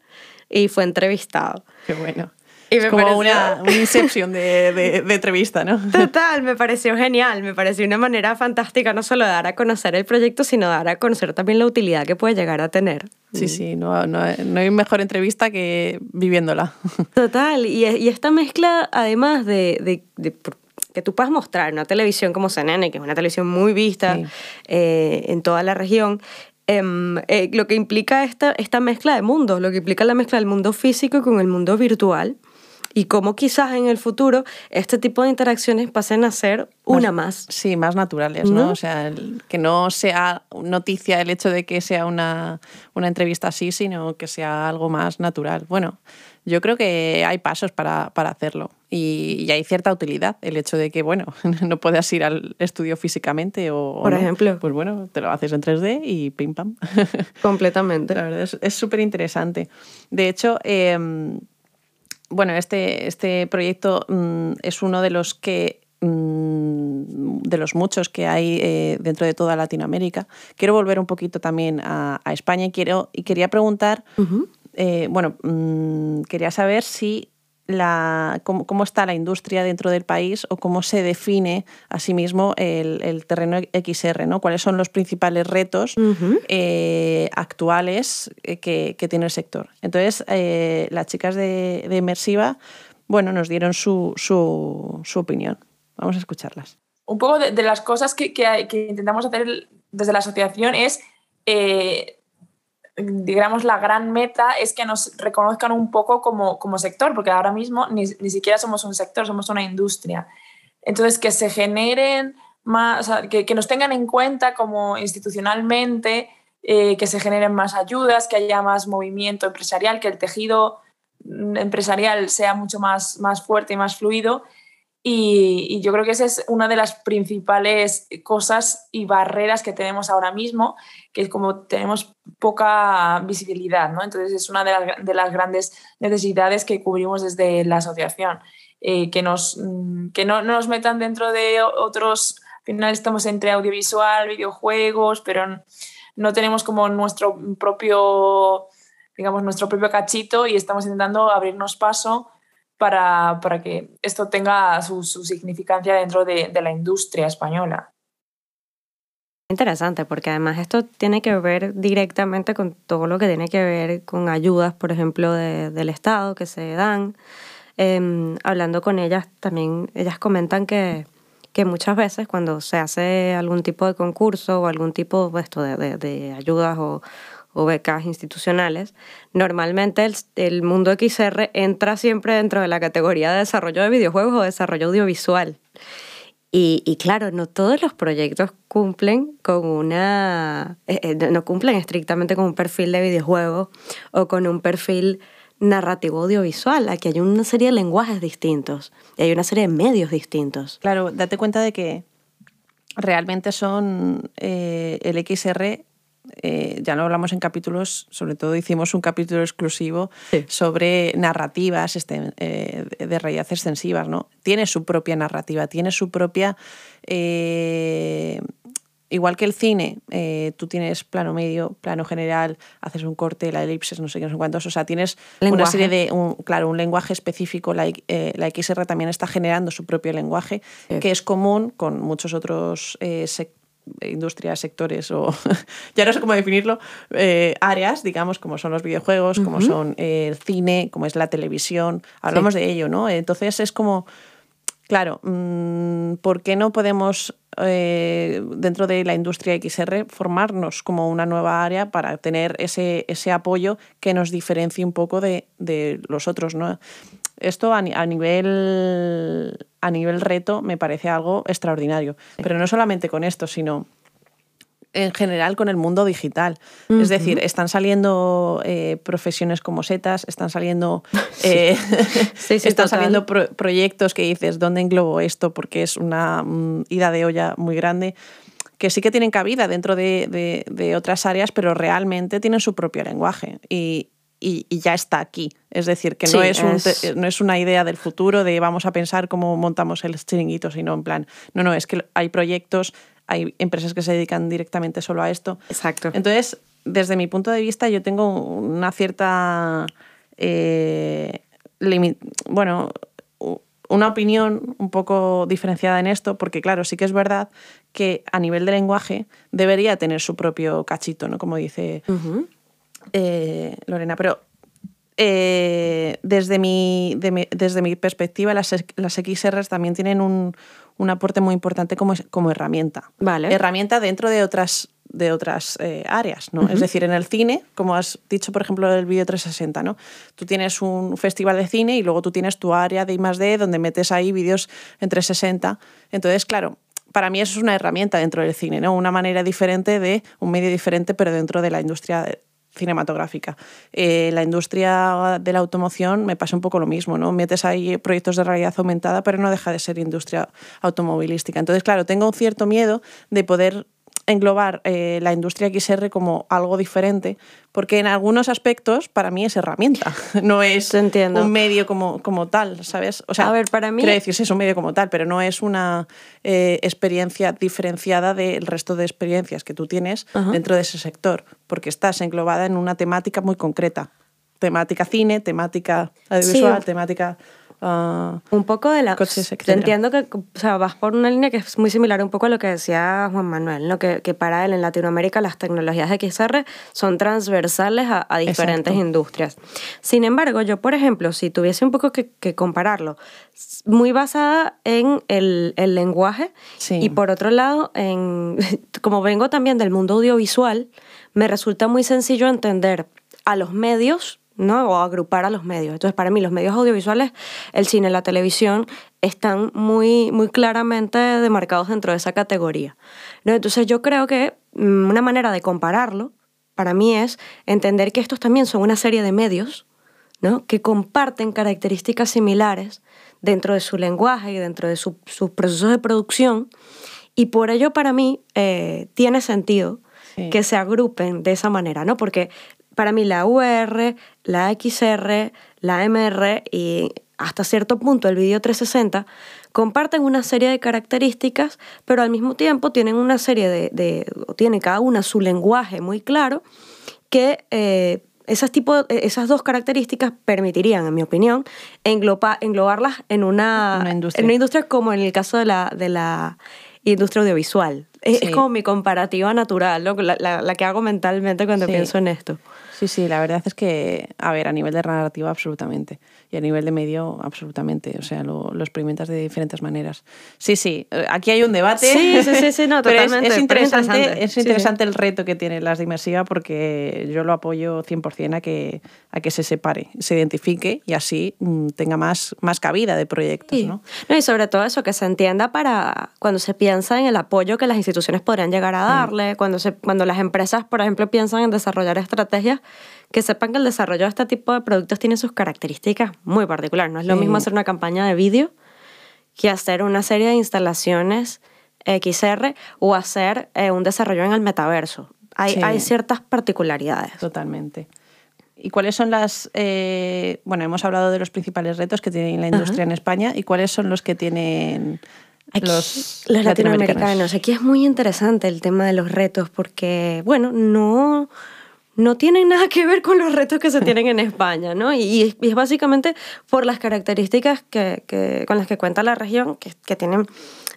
y fue entrevistado. Qué bueno. Y es como pareció... una, una, inception de, de, de, entrevista, ¿no? Total, me pareció genial, me pareció una manera fantástica no solo de dar a conocer el proyecto, sino dar a conocer también la utilidad que puede llegar a tener. Sí, sí, no, no, no hay mejor entrevista que viviéndola. Total, y, y esta mezcla además de, de, de que tú puedas mostrar una televisión como CNN, que es una televisión muy vista sí. eh, en toda la región, eh, eh, lo que implica esta, esta mezcla de mundos, lo que implica la mezcla del mundo físico con el mundo virtual y cómo quizás en el futuro este tipo de interacciones pasen a ser una más. Sí, más naturales, ¿no? O sea, que no sea noticia el hecho de que sea una, una entrevista así, sino que sea algo más natural. Bueno, yo creo que hay pasos para, para hacerlo y, hay cierta utilidad. El hecho de que, bueno, no puedas ir al estudio físicamente o... Por ejemplo. Pues bueno, te lo haces en 3D y pim pam. Completamente. La verdad es súper interesante. De hecho, em, bueno, este, este proyecto mm, es uno de los que mm, de los muchos que hay eh, dentro de toda Latinoamérica. Quiero volver un poquito también a, España y, quiero, y quería preguntar, eh, bueno, mm, quería saber si la, cómo, está la industria dentro del país o cómo se define a sí mismo el, terreno XR, ¿no? ¿Cuáles son los principales retos eh, actuales eh, que, tiene el sector? Entonces, eh, las chicas de, de, Inmersiva, bueno, nos dieron su, opinión. Vamos a escucharlas. Un poco de, las cosas que, que, intentamos hacer desde la asociación es digamos, la gran meta es que nos reconozcan un poco como, como sector, porque ahora mismo ni, ni, siquiera somos un sector, somos una industria. Entonces, que se generen más, que, que, nos tengan en cuenta como institucionalmente, eh, que se generen más ayudas, que haya más movimiento empresarial, que el tejido mm, empresarial sea mucho más, más fuerte y más fluido y, yo creo que esa es una de las principales cosas y barreras que tenemos ahora mismo, que es como tenemos poca visibilidad, ¿no? Entonces es una de las, grandes necesidades que cubrimos desde la asociación, eh, que, nos, mm, que no, nos metan dentro de otros, al final estamos entre audiovisual, videojuegos, pero no tenemos como nuestro propio, digamos, nuestro propio cachito y estamos intentando abrirnos paso para, para que esto tenga su, su significancia dentro de, de la industria española. Interesante, porque además esto tiene que ver directamente con todo lo que tiene que ver con ayudas, por ejemplo, de, del Estado que se dan. Eh, hablando con ellas, también ellas comentan que, que, muchas veces cuando se hace algún tipo de concurso o algún tipo pues, de, de, de ayudas o, o institucionales, normalmente el, mundo XR entra siempre dentro de la categoría de desarrollo de videojuegos o desarrollo audiovisual. Y, claro, no todos los proyectos cumplen con una. Eh, eh, no cumplen estrictamente con un perfil de videojuego o con un perfil narrativo audiovisual. Aquí hay una serie de lenguajes distintos y hay una serie de medios distintos. Claro, date cuenta de que realmente son eh, el XR eh, ya no hablamos en capítulos, sobre todo hicimos un capítulo exclusivo sobre narrativas este, eh, de realidad extensivas, ¿no? Tiene su propia narrativa, tiene su propia... Eh, igual que el cine, tú tienes plano medio, plano general, haces un corte, la elipsis, no sé qué, no sé cuántos, o sea, tienes una serie de, un, claro, un lenguaje específico, la, la, XR también está generando su propio lenguaje, que es común con muchos otros sectores industrias, sectores o ya no sé cómo definirlo, eh, áreas, digamos, como son los videojuegos, como son eh, el cine, como es la televisión, hablamos de ello, ¿no? Entonces es como, claro, mm, ¿por qué no podemos eh, dentro de la industria XR formarnos como una nueva área para tener ese, ese apoyo que nos diferencie un poco de, de los otros, ¿no? Esto a, nivel, a nivel reto me parece algo extraordinario. Pero no solamente con esto, sino en general con el mundo digital. Es decir, están saliendo eh, profesiones como setas, están saliendo, eh, están saliendo proyectos que dices, ¿dónde englobo esto? Porque es una mm, ida de olla muy grande que sí que tienen cabida dentro de, de, otras áreas, pero realmente tienen su propio lenguaje. Y, y, ya está aquí. Es decir, que no, es, no es una idea del futuro de vamos a pensar cómo montamos el chiringuito, sino en plan, no, no, es que hay proyectos, hay empresas que se dedican directamente solo a esto. Exacto. Entonces, desde mi punto de vista, yo tengo una cierta, eh, bueno, una opinión un poco diferenciada en esto, porque claro, sí que es verdad que a nivel de lenguaje debería tener su propio cachito, ¿no? Como dice... Eh, Lorena, pero eh, desde, mi, desde mi perspectiva, las, las XRs también tienen un, aporte muy importante como, como herramienta. Vale. Herramienta dentro de otras de otras eh, áreas, ¿no? Es decir, en el cine, como has dicho, por ejemplo, el vídeo 360, ¿no? Tú tienes un festival de cine y luego tú tienes tu área de I+.D. donde metes ahí vídeos en 360. Entonces, claro, para mí eso es una herramienta dentro del cine, ¿no? Una manera diferente de, un medio diferente, pero dentro de la industria cinematográfica. Eh, la industria de la automoción me pasa un poco lo mismo, ¿no? Metes ahí proyectos de realidad aumentada, pero no deja de ser industria automovilística. Entonces, claro, tengo un cierto miedo de poder englobar eh, la industria XR como algo diferente, porque en algunos aspectos para mí es herramienta, no es un medio como, como tal, ¿sabes? O sea, a ver, para mí... quiero decir, sí, es un medio como tal, pero no es una eh, experiencia diferenciada del resto de experiencias que tú tienes dentro de ese sector, porque estás englobada en una temática muy concreta. Temática cine, temática audiovisual, temática Ah, un poco de la... Te entiendo que o sea, vas por una línea que es muy similar un poco a lo que decía Juan Manuel, ¿no? que, que para él en Latinoamérica las tecnologías de XR son transversales a, a diferentes industrias. Sin embargo, yo, por ejemplo, si tuviese un poco que, que compararlo, muy basada en el, el lenguaje y por otro lado, en, como vengo también del mundo audiovisual, me resulta muy sencillo entender a los medios ¿no? o agrupar a los medios. Entonces, para mí, los medios audiovisuales, el cine, la televisión, están muy, muy claramente demarcados dentro de esa categoría. ¿no? Entonces, yo creo que mm, una manera de compararlo, para mí, es entender que estos también son una serie de medios ¿no? que comparten características similares dentro de su lenguaje y dentro de sus procesos de producción. Y por ello, para mí, eh, tiene sentido que se agrupen de esa manera, ¿no? Porque para mí la UR, la XR, la MR y hasta cierto punto el video 360 comparten una serie de características, pero al mismo tiempo tienen una serie de, de tiene cada una su lenguaje muy claro que eh, esas, tipo, esas dos características permitirían, en mi opinión, englobarlas en una, industria. en una industria como en el caso de la, de la industria audiovisual. Es, como mi comparativa natural, la, la, que hago mentalmente cuando pienso en esto. Sí, sí, la verdad es que, a ver, a nivel de narrativa absolutamente y a nivel de medio absolutamente, o sea, lo, experimentas de diferentes maneras. Sí, sí, eh, aquí hay un debate. Sí, sí, sí, no, totalmente. es, interesante, es interesante el reto que tiene las de inmersiva porque yo lo apoyo 100% a que, a que se separe, se identifique y así mm, tenga más, más cabida de proyectos. ¿no? ¿no? Y sobre todo eso, que se entienda para cuando se piensa en el apoyo que las instituciones podrían llegar a mm. darle, cuando, se, cuando las empresas, por ejemplo, piensan en desarrollar estrategias que sepan que el desarrollo de este tipo de productos tiene sus características muy particulares. No es lo mismo hacer una campaña de vídeo que hacer una serie de instalaciones XR o hacer eh, un desarrollo en el metaverso. Hay, hay, ciertas particularidades. Totalmente. ¿Y cuáles son las... Eh, bueno, hemos hablado de los principales retos que tiene la industria en España y cuáles son los que tienen los, los latinoamericanos. Aquí es muy interesante el tema de los retos porque, bueno, no no tienen nada que ver con los retos que se tienen en España, ¿no? Y, es básicamente por las características que, con las que cuenta la región, que, tienen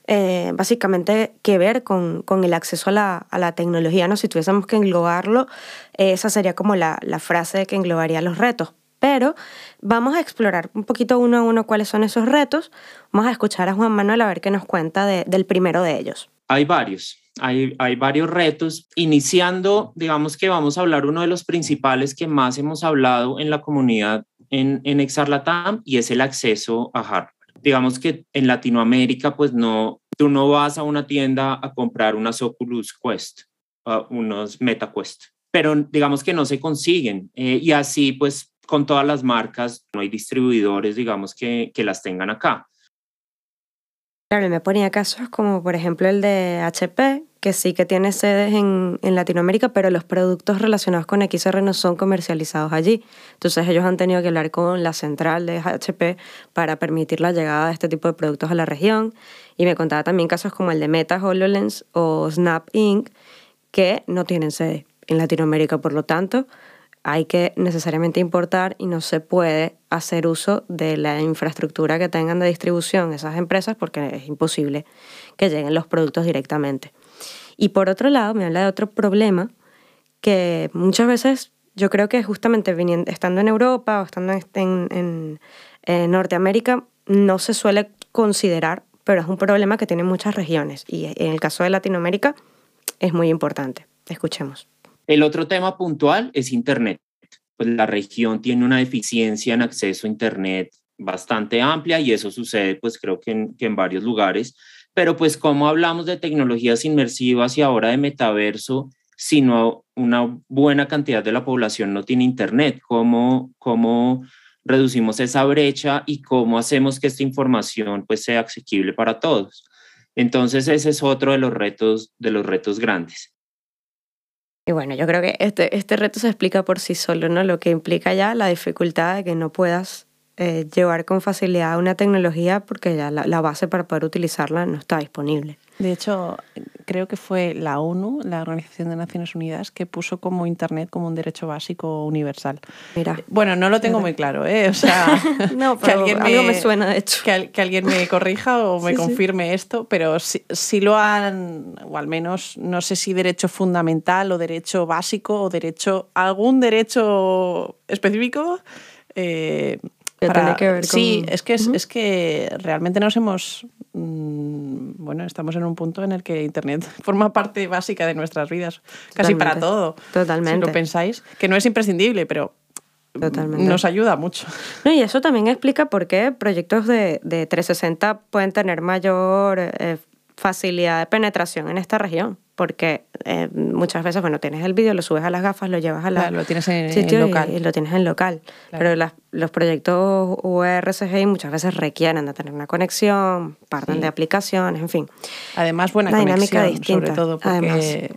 eh, básicamente que ver con, el acceso a la, tecnología, ¿no? Si tuviésemos que englobarlo, eh, esa sería como la, frase que englobaría los retos. Pero vamos a explorar un poquito uno a uno cuáles son esos retos. Vamos a escuchar a Juan Manuel a ver qué nos cuenta del primero de ellos. Hay varios hay, varios retos, iniciando, digamos que vamos a hablar uno de los principales que más hemos hablado en la comunidad en, en Exarlatam y es el acceso a hardware. Digamos que en Latinoamérica, pues no, tú no vas a una tienda a comprar unas Oculus Quest, uh, unos MetaQuest, pero digamos que no se consiguen eh, y así pues con todas las marcas no hay distribuidores, digamos, que, que las tengan acá. Claro, me ponía casos como por ejemplo el de HP, que sí que tiene sedes en, en, Latinoamérica, pero los productos relacionados con XR no son comercializados allí. Entonces ellos han tenido que hablar con la central de HP para permitir la llegada de este tipo de productos a la región. Y me contaba también casos como el de Meta HoloLens o Snap Inc., que no tienen sede en Latinoamérica, por lo tanto, hay que necesariamente importar y no se puede hacer uso de la infraestructura que tengan de distribución esas empresas porque es imposible que lleguen los productos directamente. Y por otro lado, me habla de otro problema que muchas veces yo creo que justamente viniendo, estando en Europa o estando en, en Norteamérica no se suele considerar, pero es un problema que tienen muchas regiones y en el caso de Latinoamérica es muy importante. escuchemos. El otro tema puntual es Internet. Pues la región tiene una deficiencia en acceso a Internet bastante amplia y eso sucede pues creo que en, varios lugares. Pero pues como hablamos de tecnologías inmersivas y ahora de metaverso, si no una buena cantidad de la población no tiene Internet, ¿cómo, cómo reducimos esa brecha y cómo hacemos que esta información pues sea asequible para todos? Entonces ese es otro de los retos, de los retos grandes. Y bueno, yo creo que este, este reto se explica por sí solo, ¿no? Lo que implica ya la dificultad de que no puedas eh, llevar con facilidad una tecnología porque ya la, base para poder utilizarla no está disponible. De hecho, creo que fue la ONU, la Organización de Naciones Unidas, que puso como Internet como un derecho básico universal. Mira. Bueno, no lo tengo muy claro, ¿eh? O sea, no, que alguien me, algo me suena, de hecho. Que, alguien me corrija o me confirme esto, pero si lo han, o al menos no sé si derecho fundamental o derecho básico o derecho, algún derecho específico. Eh, Sí, es que, es, que realmente nos hemos... Mm, bueno, estamos en un punto en el que Internet forma parte básica de nuestras vidas, casi para todo. Totalmente. Si lo pensáis, que no es imprescindible, pero nos ayuda mucho. No, y eso también explica por qué proyectos de, de 360 pueden tener mayor eh, facilidad de penetración en esta región, porque eh, muchas veces, bueno, tienes el vídeo, lo subes a las gafas, lo llevas a la lo tienes en, local. Y, lo tienes en local. Pero los proyectos URSGI muchas veces requieren de tener una conexión, parten de aplicaciones, en fin. Además, buena conexión, sobre todo porque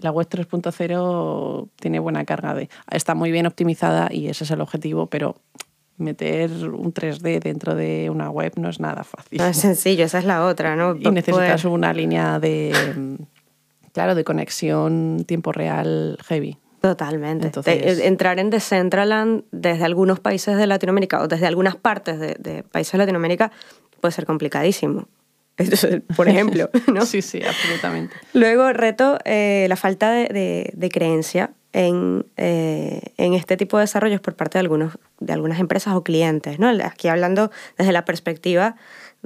la web 3.0 tiene buena carga de... Está muy bien optimizada y ese es el objetivo, pero meter un 3D dentro de una web no es nada fácil. No es sencillo, esa es la otra, ¿no? Y necesitas una línea de, claro, de conexión tiempo real heavy. Totalmente. Entonces... entrar en Decentraland desde algunos países de Latinoamérica o desde algunas partes de, países de Latinoamérica puede ser complicadísimo. por ejemplo. ¿no? Sí, sí, absolutamente. Luego, reto eh, la falta de, de creencia eh, en, este tipo de desarrollos por parte de, algunos, de algunas empresas o clientes. ¿no? Aquí hablando desde la perspectiva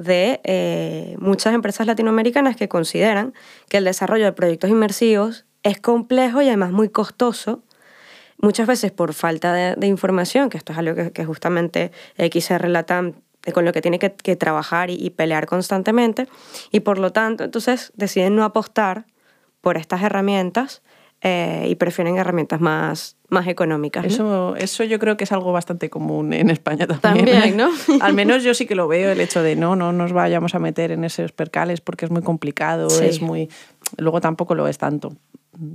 de eh, muchas empresas latinoamericanas que consideran que el desarrollo de proyectos inmersivos es complejo y además muy costoso, muchas veces por falta de, información, que esto es algo que, justamente XR Latam con lo que tiene que, trabajar y, pelear constantemente, y por lo tanto, entonces deciden no apostar por estas herramientas eh, y prefieren herramientas más, más económicas. Eso, eso yo creo que es algo bastante común en España también. También, ¿no? Al menos yo sí que lo veo, el hecho de no, no nos vayamos a meter en esos percales porque es muy complicado, es muy... Luego tampoco lo es tanto.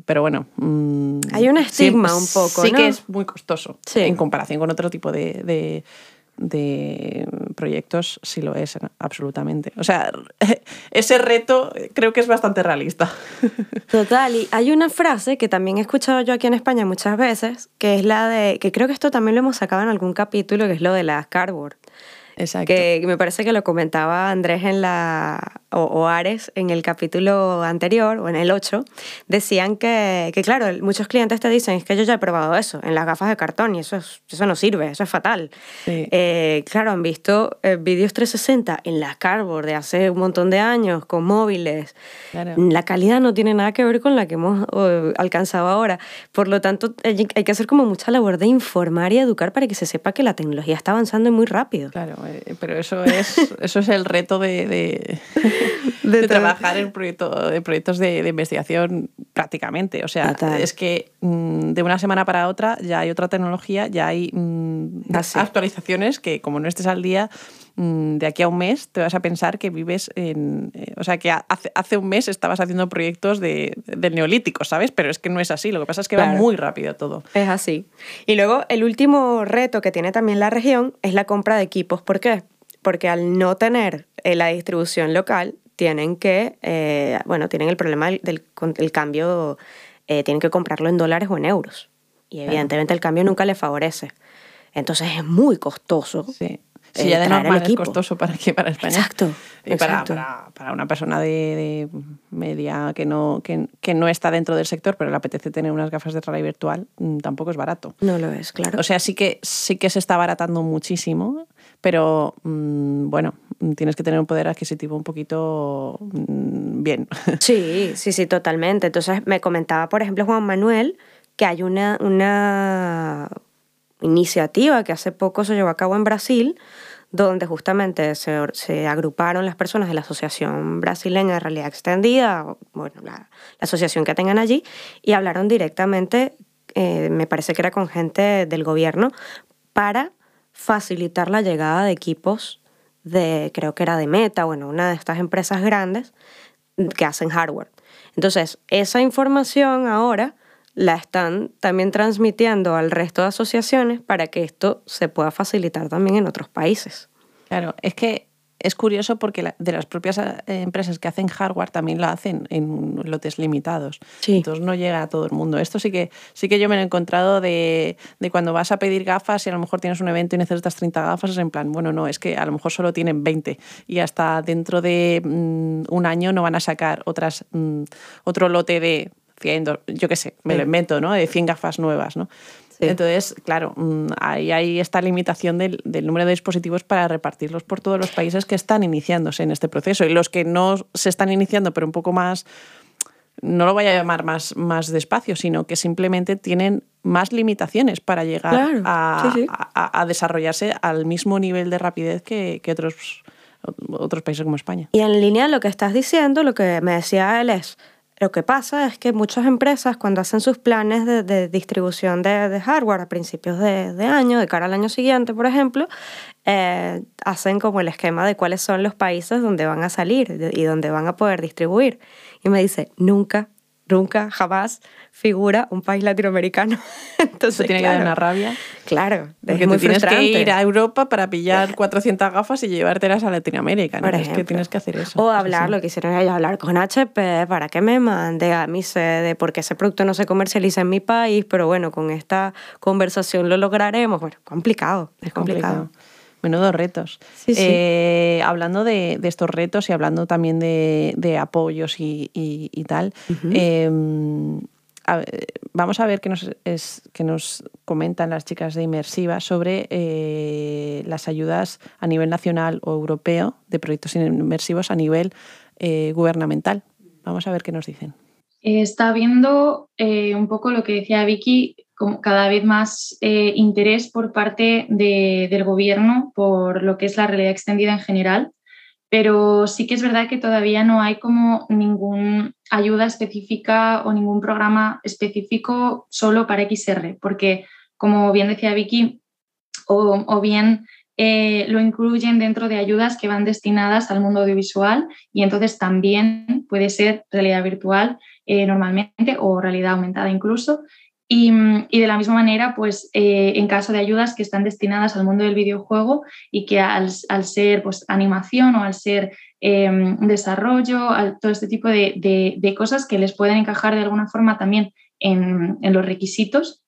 Pero bueno. Mm, Hay un estigma un poco. Sí que es muy costoso en comparación con otro tipo de, de proyectos sí lo es, absolutamente. O sea, ese reto creo que es bastante realista. Total, y hay una frase que también he escuchado yo aquí en España muchas veces, que es la de, que creo que esto también lo hemos sacado en algún capítulo, que es lo de las cardboard. Exacto. Que me parece que lo comentaba Andrés en la, o, Ares en el capítulo anterior, o en el 8, decían que, que, claro, muchos clientes te dicen, es que yo ya he probado eso, en las gafas de cartón, y eso, eso no sirve, eso es fatal. Eh, claro, han visto eh, vídeos 360 en las cardboard de hace un montón de años, con móviles. La calidad no tiene nada que ver con la que hemos alcanzado ahora. Por lo tanto, hay que hacer como mucha labor de informar y educar para que se sepa que la tecnología está avanzando muy rápido. Claro, eh, pero eso es, eso es el reto de, de, trabajar en, proyecto, en proyectos de, investigación prácticamente. O sea, es que de una semana para otra ya hay otra tecnología, ya hay mm, ah, actualizaciones que como no estés al día, mm, de aquí a un mes te vas a pensar que vives en... Eh, o sea, que hace, hace un mes estabas haciendo proyectos de, del neolítico, ¿sabes? Pero es que no es así, lo que pasa es que va muy rápido todo. Es así. Y luego el último reto que tiene también la región es la compra de equipos. ¿Por qué? Porque al no tener eh, la distribución local, tienen que, eh, bueno, tienen el problema del, cambio, tienen que comprarlo en dólares o en euros. Y evidentemente el cambio nunca les favorece. Entonces es muy costoso. Sí. Sí, ya de normal es costoso para aquí, para España. Exacto. Y para, para, para, una persona de, media que no, que, que, no está dentro del sector, pero le apetece tener unas gafas de realidad virtual, mm, tampoco es barato. No lo es, claro. O sea, sí que, sí que se está baratando muchísimo, pero mm, bueno, tienes que tener un poder adquisitivo un poquito mm, bien. Sí, sí, sí, totalmente. Entonces me comentaba, por ejemplo, Juan Manuel, que hay una, una iniciativa que hace poco se llevó a cabo en Brasil, donde justamente se, agruparon las personas de la Asociación Brasileña de Realidad Extendida, bueno, la, la asociación que tengan allí, y hablaron directamente, eh, me parece que era con gente del gobierno, para facilitar la llegada de equipos de, creo que era de Meta, bueno, una de estas empresas grandes que hacen hardware. Entonces, esa información ahora la están también transmitiendo al resto de asociaciones para que esto se pueda facilitar también en otros países. Claro, es que es curioso porque de las propias eh, empresas que hacen hardware también lo hacen en lotes limitados. Entonces no llega a todo el mundo. Esto sí que, sí que yo me lo he encontrado de, de, cuando vas a pedir gafas y a lo mejor tienes un evento y necesitas 30 gafas, es en plan, bueno, no, es que a lo mejor solo tienen 20 y hasta dentro de mm, un año no van a sacar otras, mm, otro lote de 100, yo qué sé, me lo invento, ¿no? De 100 gafas nuevas, ¿no? Entonces, claro, mm, ahí hay esta limitación del, del, número de dispositivos para repartirlos por todos los países que están iniciándose en este proceso. Y los que no se están iniciando, pero un poco más, no lo voy a llamar más, más despacio, sino que simplemente tienen más limitaciones para llegar a, A, a, desarrollarse al mismo nivel de rapidez que, que otros, otros países como España. Y en línea lo que estás diciendo, lo que me decía él es lo que pasa es que muchas empresas cuando hacen sus planes de, distribución de, hardware a principios de, de, año, de cara al año siguiente, por ejemplo, eh, hacen como el esquema de cuáles son los países donde van a salir y donde van a poder distribuir. Y me dice, nunca nunca, jamás figura un país latinoamericano. Entonces, Eso tiene claro, que dar una rabia. Claro, porque es muy tienes frustrante. que ir a Europa para pillar 400 gafas y llevártelas a Latinoamérica. ¿no? Por es que tienes que hacer eso. O hablar, lo que hicieron ellos, hablar con HP para que me mande a mi sede, porque ese producto no se comercializa en mi país, pero bueno, con esta conversación lo lograremos. Bueno, complicado, es complicado. complicado. Menudos retos. Sí, sí. Eh, hablando de, de, estos retos y hablando también de, de apoyos y, y, y tal, uh -huh. eh, a ver, vamos a ver qué nos, es, qué nos comentan las chicas de Inmersiva sobre eh, las ayudas a nivel nacional o europeo de proyectos inmersivos a nivel eh, gubernamental. Vamos a ver qué nos dicen. Está viendo eh, un poco lo que decía Vicky, como cada vez más eh, interés por parte de, del gobierno por lo que es la realidad extendida en general, pero sí que es verdad que todavía no hay como ninguna ayuda específica o ningún programa específico solo para XR, porque como bien decía Vicky, o, bien eh, lo incluyen dentro de ayudas que van destinadas al mundo audiovisual y entonces también puede ser realidad virtual eh, normalmente o realidad aumentada incluso. Y, y, de la misma manera, pues eh, en caso de ayudas que están destinadas al mundo del videojuego y que al, al ser pues, animación o al ser eh, desarrollo, todo este tipo de, de, de, cosas que les pueden encajar de alguna forma también en, en los requisitos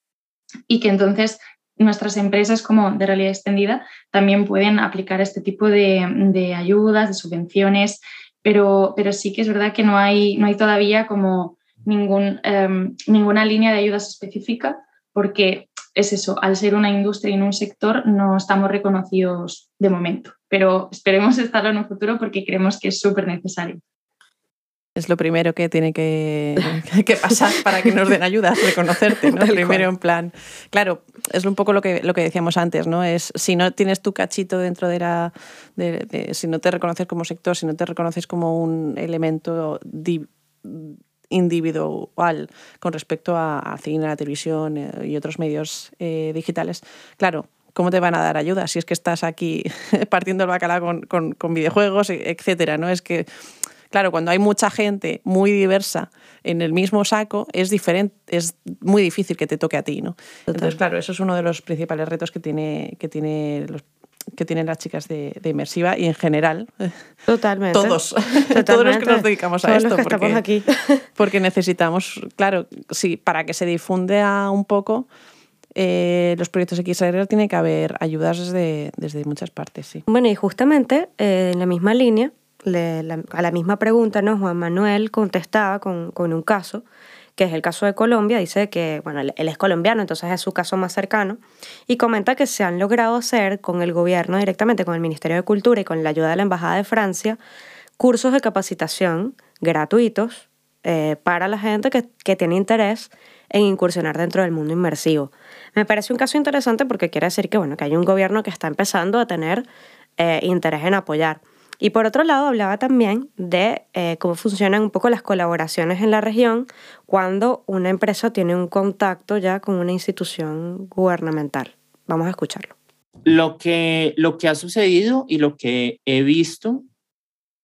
y que entonces nuestras empresas como de realidad extendida también pueden aplicar este tipo de, de ayudas, de subvenciones, pero, pero sí que es verdad que no hay, no hay todavía como um, ninguna línea de ayudas específica porque es eso, al ser una industria en un sector no estamos reconocidos de momento, pero esperemos estarlo en un futuro porque creemos que es súper necesario. Es lo primero que tiene que, que, pasar para que nos den ayudas, reconocerte, ¿no? Primero en plan, claro, es un poco lo que, lo que decíamos antes, ¿no? Es si no tienes tu cachito dentro de la, de, de, si no te reconoces como sector, si no te reconoces como un elemento di, individual con respecto a, a cine, a la televisión eh, y otros medios eh, digitales, claro, ¿cómo te van a dar ayuda si es que estás aquí partiendo el bacalao con, con, con videojuegos, etcétera? ¿no? Es que, claro, cuando hay mucha gente muy diversa en el mismo saco, es diferente, es muy difícil que te toque a ti, ¿no? Entonces, claro, eso es uno de los principales retos que tiene, que tiene los que tienen las chicas de, de, inmersiva y en general Totalmente. todos Totalmente. todos los que nos dedicamos a todos esto los que porque, estamos aquí. porque necesitamos claro sí para que se difunda un poco eh, los proyectos XR tiene que haber ayudas desde, desde muchas partes sí bueno y justamente eh, en la misma línea la, a la misma pregunta no Juan Manuel contestaba con, con un caso que es el caso de Colombia, dice que, bueno, él es colombiano, entonces es su caso más cercano, y comenta que se han logrado hacer con el gobierno directamente, con el Ministerio de Cultura y con la ayuda de la Embajada de Francia, cursos de capacitación gratuitos eh, para la gente que, que tiene interés en incursionar dentro del mundo inmersivo. Me parece un caso interesante porque quiere decir que, bueno, que hay un gobierno que está empezando a tener eh, interés en apoyar. Y por otro lado, hablaba también de eh, cómo funcionan un poco las colaboraciones en la región cuando una empresa tiene un contacto ya con una institución gubernamental. Vamos a escucharlo. Lo que, lo que ha sucedido y lo que he visto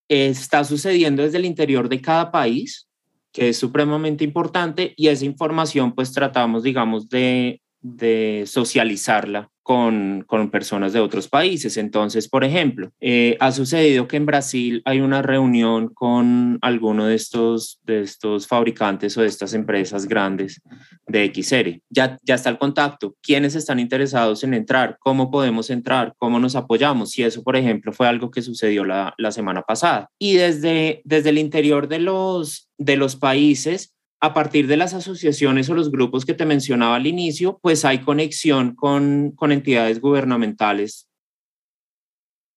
está sucediendo desde el interior de cada país, que es supremamente importante, y esa información pues tratamos, digamos, de, de socializarla con, con, personas de otros países. Entonces, por ejemplo, eh, ha sucedido que en Brasil hay una reunión con alguno de estos, de estos fabricantes o de estas empresas grandes de XR. Ya, ya está el contacto. ¿Quiénes están interesados en entrar? ¿Cómo podemos entrar? ¿Cómo nos apoyamos? Y eso, por ejemplo, fue algo que sucedió la, la semana pasada. Y desde, desde el interior de los, de los países, a partir de las asociaciones o los grupos que te mencionaba al inicio, pues hay conexión con, con entidades gubernamentales.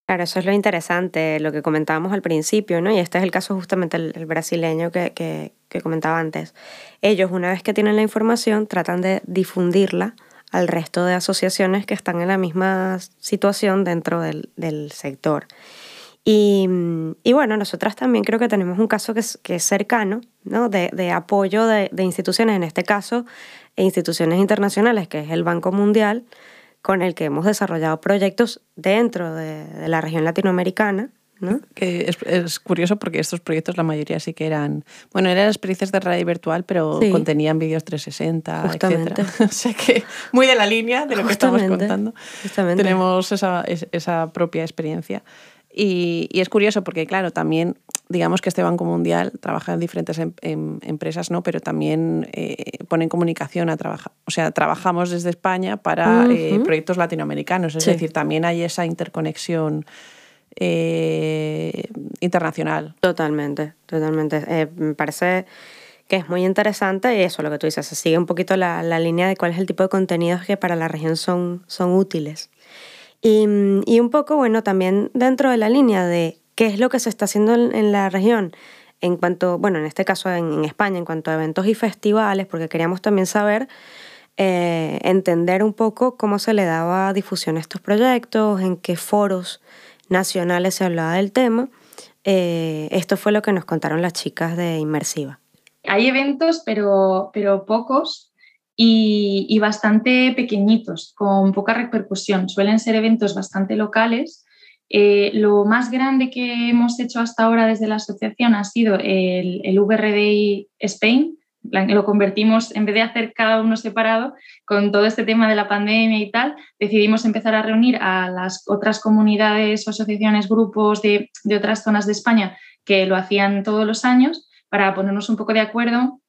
Claro, eso es lo interesante, lo que comentábamos al principio, ¿no? Y este es el caso justamente el, brasileño que, que, que, comentaba antes. Ellos, una vez que tienen la información, tratan de difundirla al resto de asociaciones que están en la misma situación dentro del, del sector. Y, y, bueno, nosotras también creo que tenemos un caso que es, que es cercano, ¿no? de, de apoyo de, de, instituciones, en este caso, e instituciones internacionales, que es el Banco Mundial, con el que hemos desarrollado proyectos dentro de, de la región latinoamericana. ¿no? Que es, es, curioso porque estos proyectos, la mayoría sí que eran, bueno, eran experiencias de realidad virtual, pero sí. contenían vídeos 360, Justamente. etc. o sea que muy de la línea de lo Justamente. que estamos contando. Justamente. Tenemos esa, esa propia experiencia. Y, y, es curioso porque, claro, también digamos que este Banco Mundial trabaja en diferentes em, em, empresas, ¿no? Pero también eh, pone en comunicación a trabajar. O sea, trabajamos desde España para uh -huh. eh, proyectos latinoamericanos. Es sí. decir, también hay esa interconexión eh, internacional. Totalmente, totalmente. Eh, me parece que es muy interesante y eso, lo que tú dices, se sigue un poquito la, la línea de cuál es el tipo de contenidos que para la región son, son útiles. Y, un poco, bueno, también dentro de la línea de qué es lo que se está haciendo en, la región en cuanto, bueno, en este caso en, en, España, en cuanto a eventos y festivales, porque queríamos también saber, eh, entender un poco cómo se le daba difusión a estos proyectos, en qué foros nacionales se hablaba del tema. Eh, esto fue lo que nos contaron las chicas de Inmersiva. Hay eventos, pero, pero pocos y, bastante pequeñitos, con poca repercusión. Suelen ser eventos bastante locales. Eh, lo más grande que hemos hecho hasta ahora desde la asociación ha sido el, el VRDI Spain. Lo convertimos, en vez de hacer cada uno separado, con todo este tema de la pandemia y tal, decidimos empezar a reunir a las otras comunidades, asociaciones, grupos de, de otras zonas de España que lo hacían todos los años para ponernos un poco de acuerdo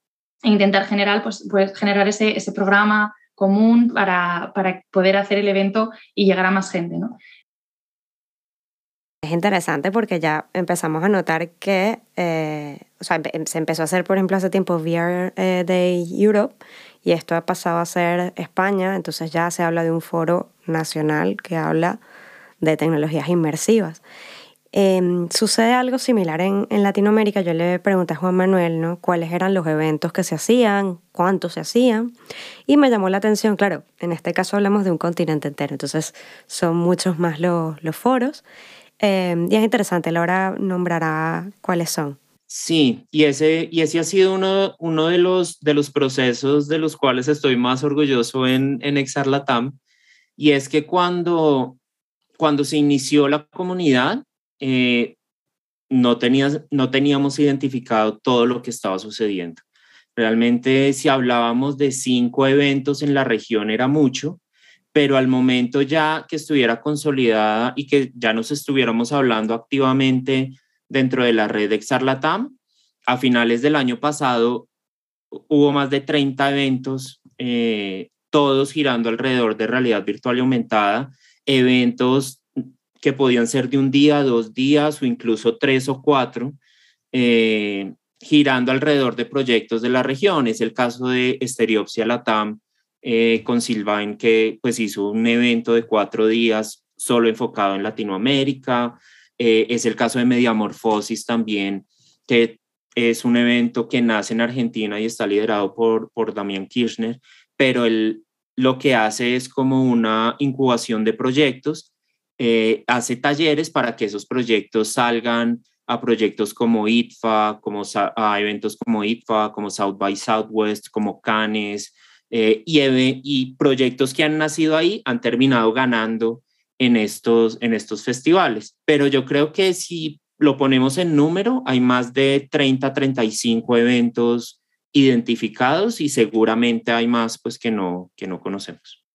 e intentar generar, pues, pues generar ese, ese programa común para, para, poder hacer el evento y llegar a más gente. ¿no? Es interesante porque ya empezamos a notar que, eh, o sea, se empezó a hacer, por ejemplo, hace tiempo VR eh, Day Europe y esto ha pasado a ser España, entonces ya se habla de un foro nacional que habla de tecnologías inmersivas. Eh, sucede algo similar en, en, Latinoamérica. Yo le pregunté a Juan Manuel cuáles eran los eventos que se hacían, cuántos se hacían, y me llamó la atención, claro, en este caso hablamos de un continente entero, entonces son muchos más los, los foros, eh, y es interesante, Laura nombrará cuáles son. Sí, y ese, y ese ha sido uno, uno de, los, de los procesos de los cuales estoy más orgulloso en, en Exarlatam, y es que cuando, cuando se inició la comunidad, eh, no, tenías, no teníamos identificado todo lo que estaba sucediendo. Realmente si hablábamos de cinco eventos en la región era mucho, pero al momento ya que estuviera consolidada y que ya nos estuviéramos hablando activamente dentro de la red de Exarlatam, a finales del año pasado hubo más de 30 eventos, eh, todos girando alrededor de realidad virtual y aumentada, eventos que podían ser de un día, dos días o incluso tres o cuatro, eh, girando alrededor de proyectos de la región. Es el caso de Estereopsia Latam eh, con Silvain, que pues hizo un evento de cuatro días solo enfocado en Latinoamérica. Eh, es el caso de Mediamorfosis también, que es un evento que nace en Argentina y está liderado por, por Damián Kirchner, pero él lo que hace es como una incubación de proyectos, eh, hace talleres para que esos proyectos salgan a proyectos como ITFA, como a eventos como ITFA, como South by Southwest, como Cannes, eh, y, y, proyectos que han nacido ahí han terminado ganando en estos, en estos festivales. Pero yo creo que si lo ponemos en número, hay más de 30, 35 eventos identificados y seguramente hay más pues que no, que no conocemos.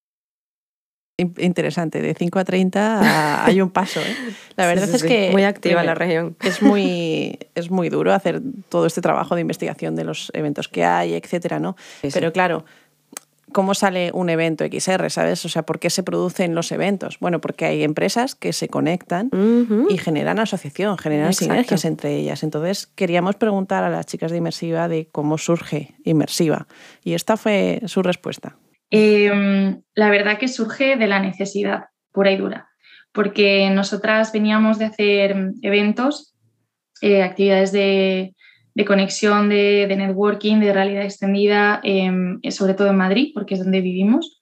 Interesante, de 5 a 30 hay un paso. ¿eh? La verdad es que... Muy activa la región. Es muy, es muy duro hacer todo este trabajo de investigación de los eventos que hay, etcétera, ¿no? Pero claro, ¿Cómo sale un evento XR, sabes? O sea, ¿por qué se producen los eventos? Bueno, porque hay empresas que se conectan y generan asociación, generan sinergias entre ellas. Entonces, queríamos preguntar a las chicas de Inmersiva de cómo surge Inmersiva. Y esta fue su respuesta. Em, la verdad que surge de la necesidad pura y dura, porque nosotras veníamos de hacer eventos, eh, actividades de, conexión, de, networking, de realidad extendida, em, sobre todo en Madrid, porque es donde vivimos.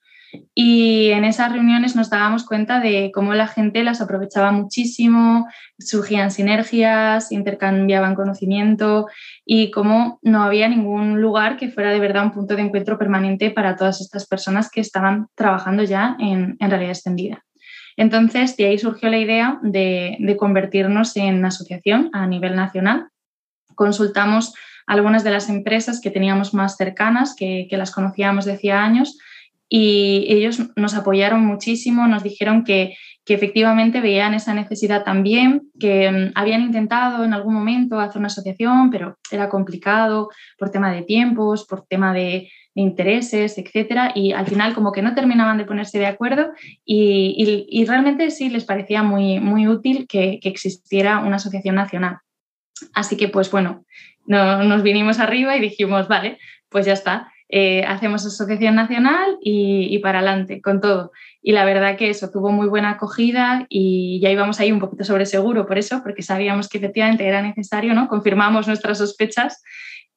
Y en esas reuniones nos dábamos cuenta de cómo la gente las aprovechaba muchísimo, surgían sinergias, intercambiaban conocimiento y cómo no había ningún lugar que fuera de verdad un punto de encuentro permanente para todas estas personas que estaban trabajando ya en, realidad extendida. Entonces, de ahí surgió la idea de, de convertirnos en asociación a nivel nacional consultamos algunas de las empresas que teníamos más cercanas, que, las conocíamos de hacía años, y ellos nos apoyaron muchísimo, nos dijeron que, efectivamente veían esa necesidad también, que mm, habían intentado en algún momento hacer una asociación, pero era complicado por tema de tiempos, por tema de, intereses, etcétera, y al final como que no terminaban de ponerse de acuerdo y, realmente sí les parecía muy, muy útil que existiera una asociación nacional. Así que, pues bueno, nos vinimos arriba y dijimos, vale, pues ya está, eh, hacemos asociación nacional y, para adelante con todo. Y la verdad que eso tuvo muy buena acogida y ya íbamos ahí un poquito sobre seguro por eso, porque sabíamos que efectivamente era necesario, ¿no? Confirmamos nuestras sospechas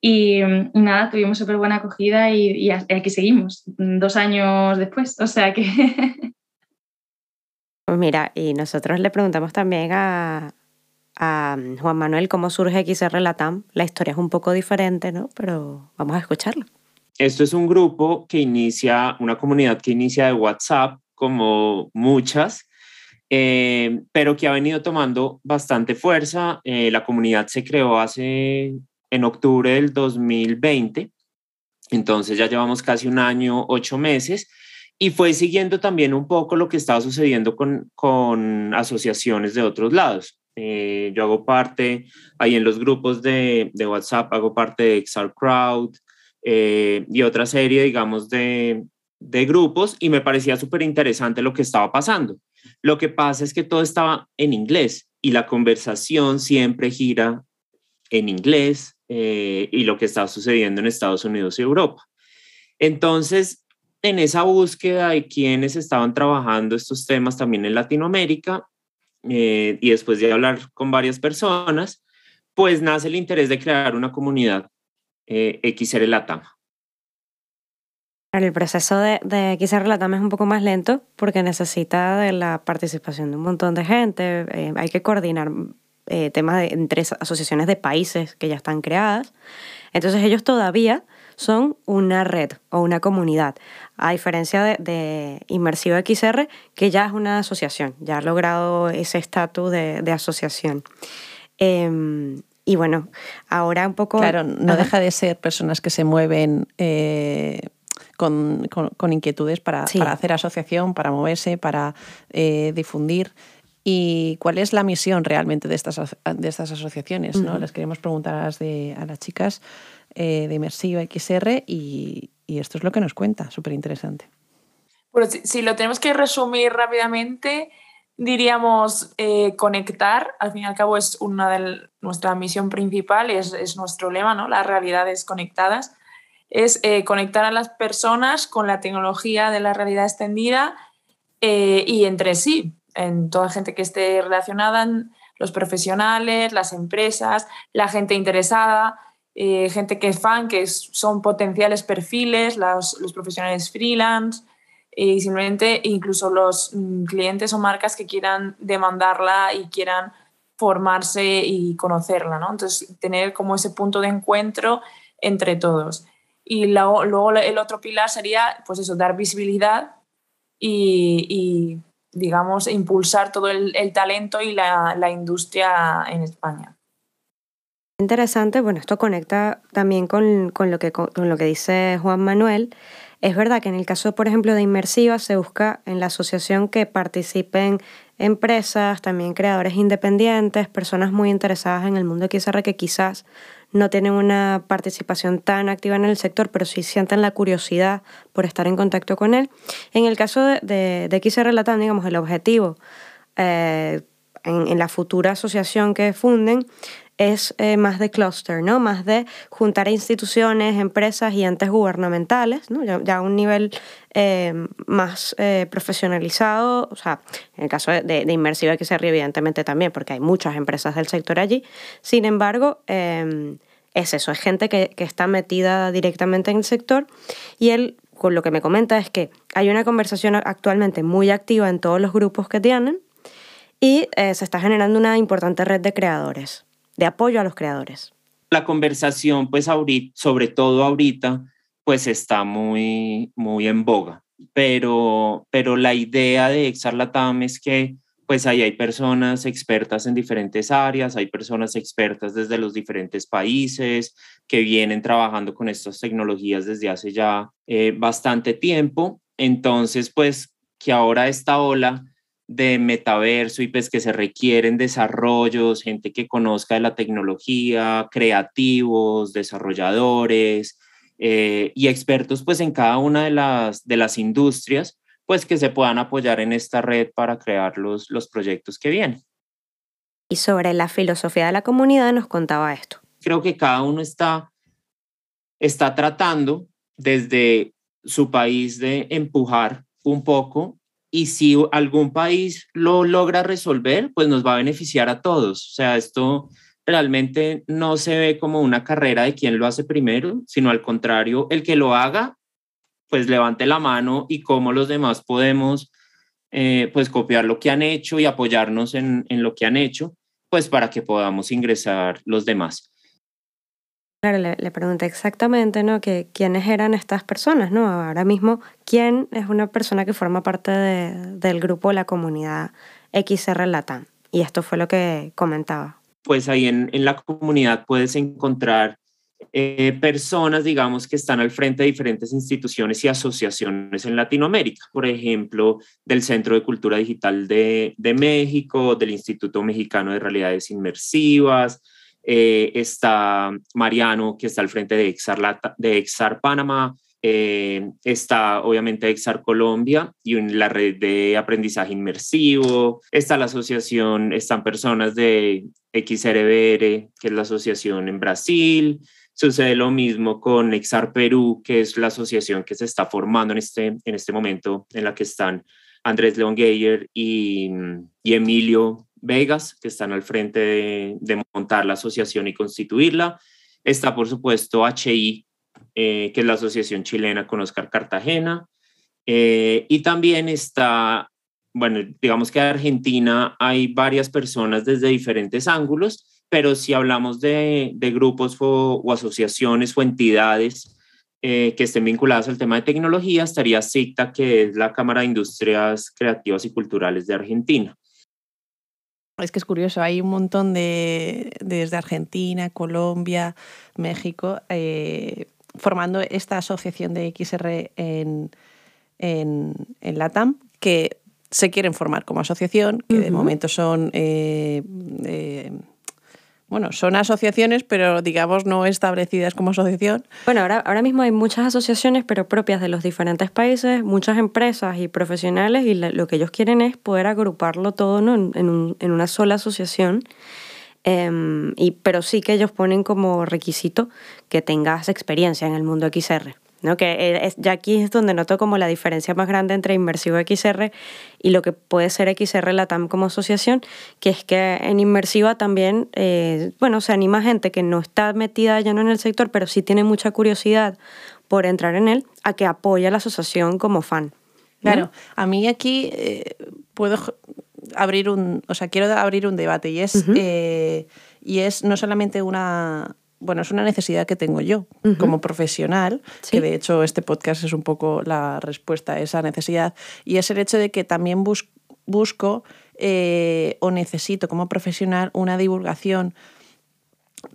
y, nada, tuvimos súper buena acogida y, aquí seguimos, dos años después. O sea que... Pues mira, y nosotros le preguntamos también a, Juan Manuel cómo surge XR Latam. La historia es un poco diferente, ¿no? Pero vamos a escucharlo. Esto es un grupo que inicia, una comunidad que inicia de WhatsApp, como muchas, eh, pero que ha venido tomando bastante fuerza. Eh, la comunidad se creó hace, en octubre del 2020, entonces ya llevamos casi un año, ocho meses, y fue siguiendo también un poco lo que estaba sucediendo con, con asociaciones de otros lados. Eh, yo hago parte, ahí en los grupos de, de WhatsApp, hago parte de XR Crowd eh, y otra serie, digamos, de, de grupos y me parecía súper interesante lo que estaba pasando. Lo que pasa es que todo estaba en inglés y la conversación siempre gira en inglés eh, y lo que está sucediendo en Estados Unidos y Europa. Entonces, en esa búsqueda de quienes estaban trabajando estos temas también en Latinoamérica, eh, y después de hablar con varias personas, pues nace el interés de crear una comunidad eh, XR Latam. El proceso de, de XR Latam es un poco más lento porque necesita de la participación de un montón de gente, eh, hay que coordinar eh, temas de, entre asociaciones de países que ya están creadas. Entonces ellos todavía son una red o una comunidad, a diferencia de, de Inmersivo XR, que ya es una asociación, ya ha logrado ese estatus de, asociación. Em, y bueno, ahora un poco... Claro, no deja de ser personas que se mueven eh, con, inquietudes para, hacer asociación, para moverse, para eh, difundir. ¿Y cuál es la misión realmente de estas, de estas asociaciones? ¿no? Les queremos preguntar a las, de, a las chicas eh, de Inmersiva XR y, esto es lo que nos cuenta, súper interesante. Bueno, si, lo tenemos que resumir rápidamente, diríamos eh, conectar, al fin y al cabo es una de nuestra misión principal, es, es nuestro lema, ¿no? las realidades conectadas, es eh, conectar a las personas con la tecnología de la realidad extendida y entre sí, en toda gente que esté relacionada, los profesionales, las empresas, la gente interesada, eh, gente que es fan, que son potenciales perfiles, los profesionales freelance y simplemente incluso los mm, clientes o marcas que quieran demandarla y quieran formarse y conocerla, ¿no? Entonces, tener como ese punto de encuentro entre todos. Y luego, el otro pilar sería, pues eso, dar visibilidad y, digamos, impulsar todo el, talento y la, la, industria en España. Interesante, bueno, esto conecta también con, con, lo, que, con lo que dice Juan Manuel, es verdad que en el caso, por ejemplo, de Inmersiva se busca en la asociación que participen empresas, también creadores independientes, personas muy interesadas en el mundo XR que quizás no tienen una participación tan activa en el sector, pero sí sienten la curiosidad por estar en contacto con él. En el caso de, de, XR Latam, digamos, el objetivo eh, en, la futura asociación que funden es eh, más de cluster, ¿no? Más de juntar instituciones, empresas y entes gubernamentales, ¿no? Ya, a un nivel eh, más eh, profesionalizado, o sea, en el caso de, de Inmersiva que se ríe evidentemente también, porque hay muchas empresas del sector allí. Sin embargo, em, es eso, es gente que, que está metida directamente en el sector y él con lo que me comenta es que hay una conversación actualmente muy activa en todos los grupos que tienen y se está generando una importante red de creadores de apoyo a los creadores. La conversación, pues ahorita, sobre todo ahorita, pues está muy, muy en boga, pero, pero la idea de Exarlatam es que pues ahí hay personas expertas en diferentes áreas, hay personas expertas desde los diferentes países que vienen trabajando con estas tecnologías desde hace ya eh, bastante tiempo. Entonces, pues que ahora esta ola de metaverso y pues que se requieren desarrollos, gente que conozca de la tecnología, creativos, desarrolladores eh, y expertos pues en cada una de las, de las industrias, pues que se puedan apoyar en esta red para crear los, los proyectos que vienen. Y sobre la filosofía de la comunidad nos contaba esto. Creo que cada uno está, está tratando desde su país de empujar un poco y si algún país lo logra resolver, pues nos va a beneficiar a todos. O sea, esto realmente no se ve como una carrera de quién lo hace primero, sino al contrario, el que lo haga, pues levante la mano y cómo los demás podemos eh, pues copiar lo que han hecho y apoyarnos en, en lo que han hecho, pues para que podamos ingresar los demás. Claro, le, pregunté exactamente, ¿no? Que quiénes eran estas personas, ¿no? Ahora mismo, ¿quién es una persona que forma parte del grupo de la comunidad XR Latam? Y esto fue lo que comentaba. Pues ahí en, la comunidad puedes encontrar eh, personas, digamos, que están al frente de diferentes instituciones y asociaciones en Latinoamérica, por ejemplo, del Centro de Cultura Digital de, de México, del Instituto Mexicano de Realidades Inmersivas, eh, está Mariano, que está al frente de Exar, de Exar Panamá, eh, está obviamente Exar Colombia y la red de aprendizaje inmersivo, está la asociación, están personas de XRBR, que es la asociación en Brasil, sucede lo mismo con Exar Perú, que es la asociación que se está formando en este, en este momento, en la que están Andrés León Geyer y Emilio Vegas, que están al frente de, montar la asociación y constituirla. Está, por supuesto, HI, eh, que es la Asociación Chilena con Oscar Cartagena. Eh, y también está, bueno, digamos que en Argentina hay varias personas desde diferentes ángulos, pero si hablamos de, grupos o, asociaciones o entidades eh, que estén vinculadas al tema de tecnología, estaría CICTA, que es la Cámara de Industrias Creativas y Culturales de Argentina. Es que es curioso, hay un montón de, desde Argentina, Colombia, México, eh, formando esta asociación de XR en, en, en, LATAM, que se quieren formar como asociación, que de momento son eh, eh, bueno, son asociaciones, pero digamos no establecidas como asociación. Bueno, ahora, ahora mismo hay muchas asociaciones, pero propias de los diferentes países, muchas empresas y profesionales, y lo que ellos quieren es poder agruparlo todo en, una sola asociación. Em, y, pero sí que ellos ponen como requisito que tengas experiencia en el mundo XR. ¿No? Que es, ya aquí es donde noto como la diferencia más grande entre Inmersivo XR y lo que puede ser XR Latam como asociación, que es que en Inmersiva también, eh, bueno, se anima gente que no está metida ya no en el sector, pero sí tiene mucha curiosidad por entrar en él, a que apoye a la asociación como fan. Claro, a mí aquí eh, puedo abrir un, o sea, quiero abrir un debate y es, eh, y es no solamente una, bueno, es una necesidad que tengo yo como profesional, que de hecho este podcast es un poco la respuesta a esa necesidad, y es el hecho de que también busco eh, o necesito como profesional una divulgación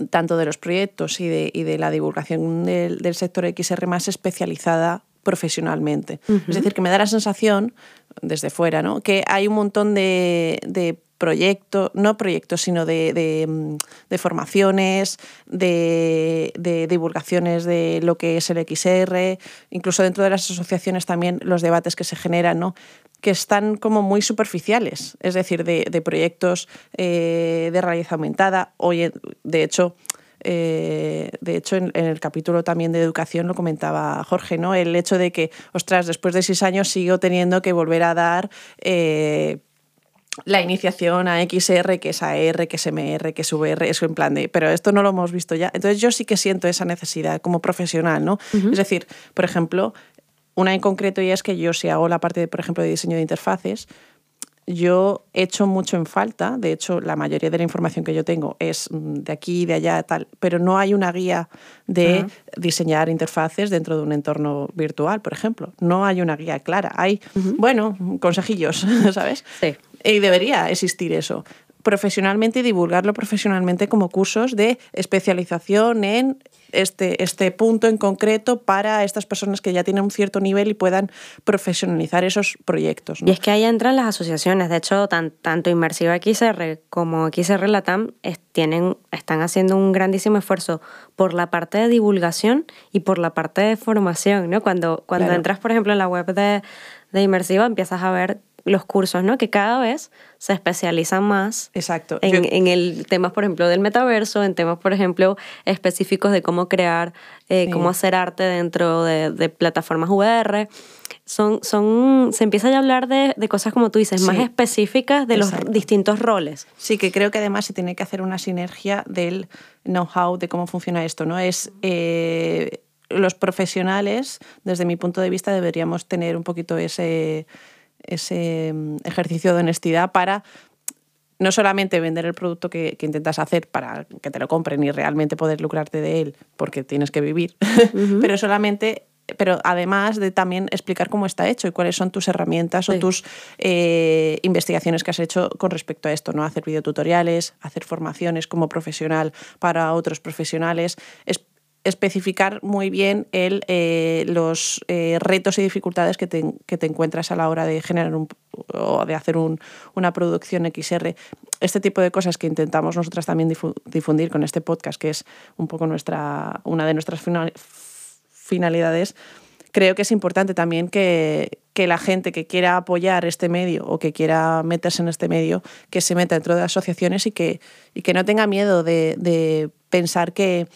tanto de los proyectos y de, y de la divulgación del, del sector XR más especializada profesionalmente. Es decir, que me da la sensación, desde fuera, ¿no? que hay un montón de, de proyectos, no proyectos, sino de, de, de formaciones, de, de, divulgaciones de lo que es el XR, incluso dentro de las asociaciones también los debates que se generan, ¿no? que están como muy superficiales, es decir, de, proyectos eh, de realidad aumentada. Hoy, de hecho, eh, de hecho, en, el capítulo también de educación lo comentaba Jorge, ¿no? El hecho de que, ostras, después de seis años sigo teniendo que volver a dar eh, la iniciación a XR, que es AR, que es MR, que es VR, eso en plan de, pero esto no lo hemos visto ya. Entonces yo sí que siento esa necesidad como profesional, ¿no? Es decir, por ejemplo, una en concreto ya es que yo si hago la parte, de, por ejemplo, de diseño de interfaces, yo he hecho mucho en falta, de hecho la mayoría de la información que yo tengo es mm, de aquí, de allá, tal, pero no hay una guía de diseñar interfaces dentro de un entorno virtual, por ejemplo. No hay una guía clara. Hay, bueno, consejillos, ¿sabes? Sí. Y debería existir eso profesionalmente y divulgarlo profesionalmente como cursos de especialización en este, este punto en concreto para estas personas que ya tienen un cierto nivel y puedan profesionalizar esos proyectos. Y es que ahí entran las asociaciones. De hecho, tanto Inmersiva XR como XR Latam tienen, están haciendo un grandísimo esfuerzo por la parte de divulgación y por la parte de formación. ¿no? Cuando, cuando entras, por ejemplo, en la web de, de Inmersiva, empiezas a ver los cursos, ¿no? Que cada vez se especializan más Exacto. En, en, el temas, por ejemplo, del metaverso, en temas, por ejemplo, específicos de cómo crear, eh, cómo hacer arte dentro de, de, plataformas VR. Son, son, se empieza ya a hablar de, de cosas, como tú dices, más específicas de los distintos roles. Sí, que creo que además se tiene que hacer una sinergia del know-how de cómo funciona esto, ¿no? Es... Eh, los profesionales, desde mi punto de vista, deberíamos tener un poquito ese, ese mm, ejercicio de honestidad para no solamente vender el producto que, intentas hacer para que te lo compren y realmente poder lucrarte de él porque tienes que vivir, pero solamente pero además de también explicar cómo está hecho y cuáles son tus herramientas o tus eh, investigaciones que has hecho con respecto a esto, ¿no? Hacer videotutoriales, hacer formaciones como profesional para otros profesionales, especificar muy bien el, eh, los eh, retos y dificultades que te, que te, encuentras a la hora de generar un, o de hacer un, una producción XR. Este tipo de cosas que intentamos nosotras también difundir con este podcast, que es un poco nuestra, una de nuestras finalidades, creo que es importante también que, que, la gente que quiera apoyar este medio o que quiera meterse en este medio, que se meta dentro de asociaciones y que, y que no tenga miedo de, de pensar que,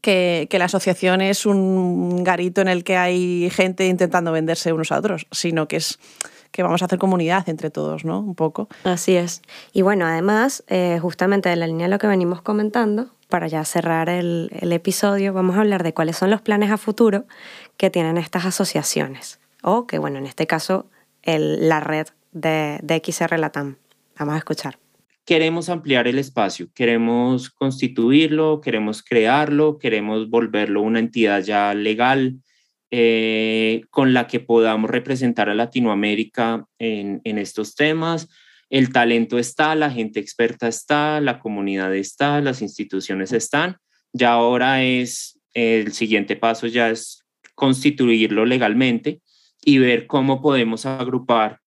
que, la asociación es un garito en el que hay gente intentando venderse unos a otros, sino que es que vamos a hacer comunidad entre todos, ¿no? Un poco. Así es. Y bueno, además, eh, justamente de la línea de lo que venimos comentando, para ya cerrar el, episodio, vamos a hablar de cuáles son los planes a futuro que tienen estas asociaciones. O que, bueno, en este caso, la red de, de XR Latam. Vamos a escuchar queremos ampliar el espacio, queremos constituirlo, queremos crearlo, queremos volverlo una entidad ya legal eh, con la que podamos representar a Latinoamérica en, en estos temas. El talento está, la gente experta está, la comunidad está, las instituciones están. Ya ahora es, el siguiente paso ya es constituirlo legalmente y ver cómo podemos agrupar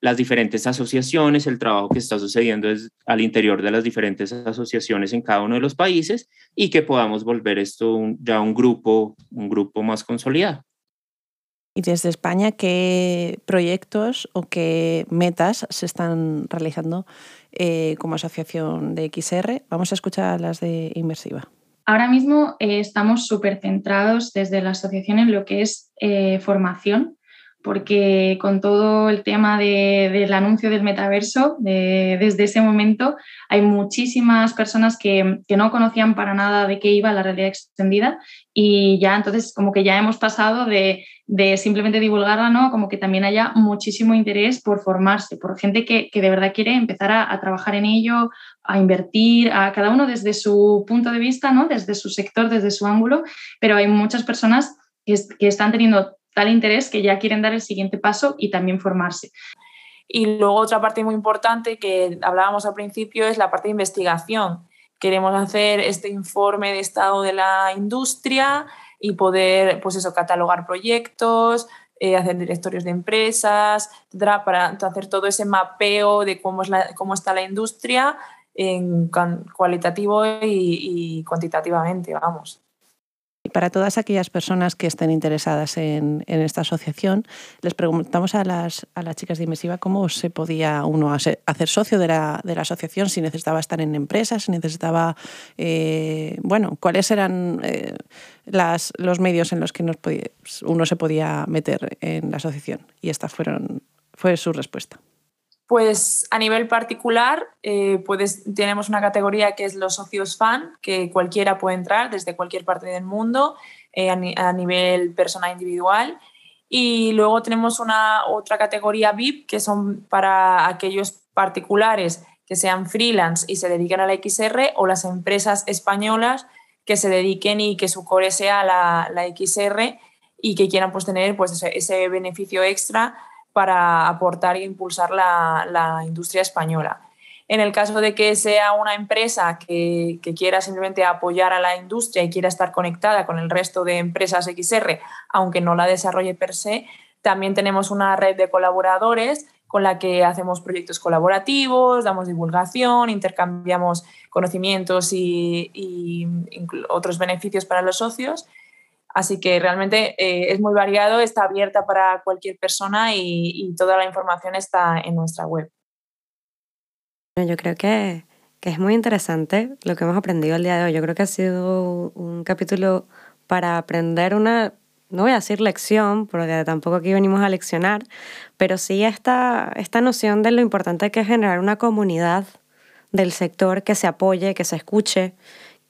las diferentes asociaciones, el trabajo que está sucediendo es al interior de las diferentes asociaciones en cada uno de los países y que podamos volver esto ya un grupo, un grupo más consolidado. ¿Y desde España qué proyectos o qué metas se están realizando eh, como asociación de XR? Vamos a escuchar las de Inmersiva. Ahora mismo eh, estamos súper centrados desde la asociación en lo que es eh, formación, porque con todo el tema del anuncio del metaverso, desde ese momento hay muchísimas personas que, no conocían para nada de qué iba la realidad extendida y ya entonces como que ya hemos pasado de, simplemente divulgarla, ¿no? Como que también haya muchísimo interés por formarse, por gente que, de verdad quiere empezar a, a, trabajar en ello, a invertir, a cada uno desde su punto de vista, ¿no? Desde su sector, desde su ángulo, pero hay muchas personas que, que están teniendo tal interés que ya quieren dar el siguiente paso y también formarse. Y luego otra parte muy importante que hablábamos al principio es la parte de investigación. Queremos hacer este informe de estado de la industria y poder, pues eso, catalogar proyectos, eh, hacer directorios de empresas, para hacer todo ese mapeo de cómo, es la, cómo está la industria en cualitativo y cuantitativamente, vamos para todas aquellas personas que estén interesadas en, esta asociación, les preguntamos a las, a las chicas de Inmesiva cómo se podía uno hacer, socio de la, asociación, si necesitaba estar en empresas, si necesitaba, eh, bueno, cuáles eran eh, las, los medios en los que uno se podía meter en la asociación. Y esta fueron, fue su respuesta. Pues a nivel particular, eh, tenemos una categoría que es los socios fan, que cualquiera puede entrar desde cualquier parte del mundo eh, a, nivel persona individual. Y luego tenemos una otra categoría VIP, que son para aquellos particulares que sean freelance y se dediquen a la XR o las empresas españolas que se dediquen y que su core sea la, la XR y que quieran pues, tener pues, ese, ese beneficio extra para aportar e impulsar la, industria española. En el caso de que sea una empresa que, quiera simplemente apoyar a la industria y quiera estar conectada con el resto de empresas XR, aunque no la desarrolle per se, también tenemos una red de colaboradores con la que hacemos proyectos colaborativos, damos divulgación, intercambiamos conocimientos y otros beneficios para los socios Así que realmente eh, es muy variado, está abierta para cualquier persona y, toda la información está en nuestra web. Yo creo que, es muy interesante lo que hemos aprendido el día de hoy. Yo creo que ha sido un capítulo para aprender una, no voy a decir lección, porque tampoco aquí venimos a leccionar, pero sí esta, esta noción de lo importante que es generar una comunidad del sector que se apoye, que se escuche,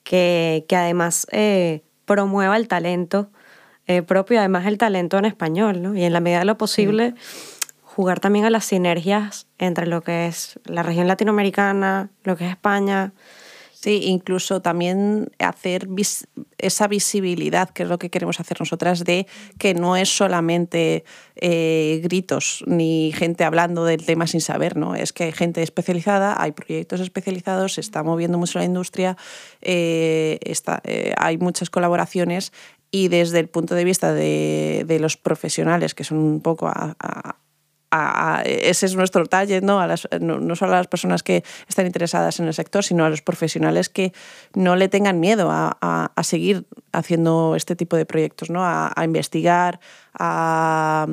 que, que además... Eh, promueva el talento eh, propio, además el talento en español, ¿no? Y en la medida de lo posible, jugar también a las sinergias entre lo que es la región latinoamericana, lo que es España, Sí, incluso también hacer esa visibilidad, que es lo que queremos hacer nosotras, de que no es solamente eh, gritos ni gente hablando del tema sin saber, ¿no? Es que hay gente especializada, hay proyectos especializados, se está moviendo mucho la industria, eh, eh, hay muchas colaboraciones y desde el punto de vista de, los profesionales, que son un poco a ese es nuestro target, ¿no? A no, solo a las personas que están interesadas en el sector, sino a los profesionales que no le tengan miedo a, seguir haciendo este tipo de proyectos, ¿no? a, investigar, a,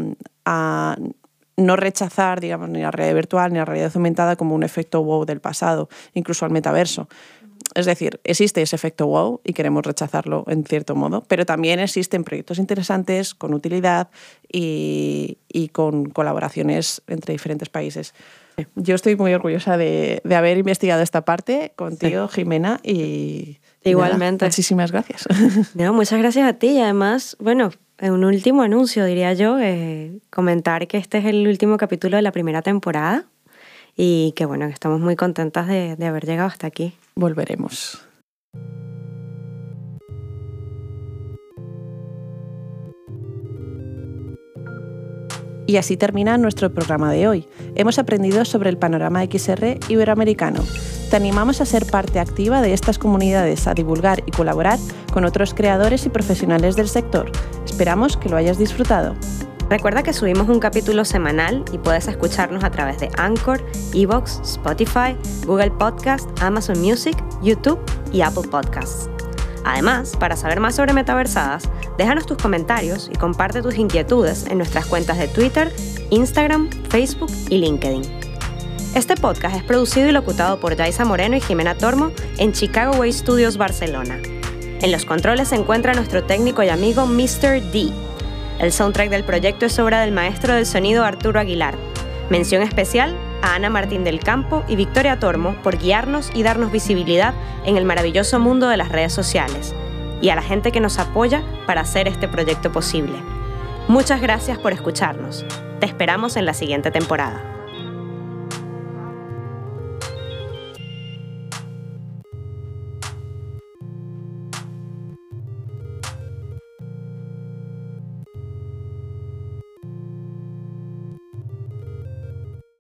no rechazar digamos, ni la realidad virtual ni la realidad aumentada como un efecto wow del pasado, incluso al metaverso. Es decir, existe ese efecto wow y queremos rechazarlo en cierto modo, pero también existen proyectos interesantes con utilidad y, con colaboraciones entre diferentes países. Yo estoy muy orgullosa de, haber investigado esta parte contigo, Jimena, y igualmente. muchísimas gracias. No, muchas gracias a ti y además, bueno, un último anuncio, diría yo, eh, comentar que este es el último capítulo de la primera temporada y que bueno, estamos muy contentas de haber llegado hasta aquí volveremos. Y así termina nuestro programa de hoy. Hemos aprendido sobre el panorama XR iberoamericano. Te animamos a ser parte activa de estas comunidades, a divulgar y colaborar con otros creadores y profesionales del sector. Esperamos que lo hayas disfrutado. Recuerda que subimos un capítulo semanal y puedes escucharnos a través de Anchor, Evox, Spotify, Google Podcast, Amazon Music, YouTube y Apple Podcasts. Además, para saber más sobre Metaversadas, déjanos tus comentarios y comparte tus inquietudes en nuestras cuentas de Twitter, Instagram, Facebook y LinkedIn. Este podcast es producido y locutado por Jaisa Moreno y Jimena Tormo en Chicago Way Studios, Barcelona. En los controles se encuentra nuestro técnico y amigo Mr. D. El soundtrack del proyecto es obra del maestro del sonido Arturo Aguilar. Mención especial a Ana Martín del Campo y Victoria Tormo por guiarnos y darnos visibilidad en el maravilloso mundo de las redes sociales, y a la gente que nos apoya para hacer este proyecto posible. Muchas gracias por escucharnos. Te esperamos en la siguiente temporada.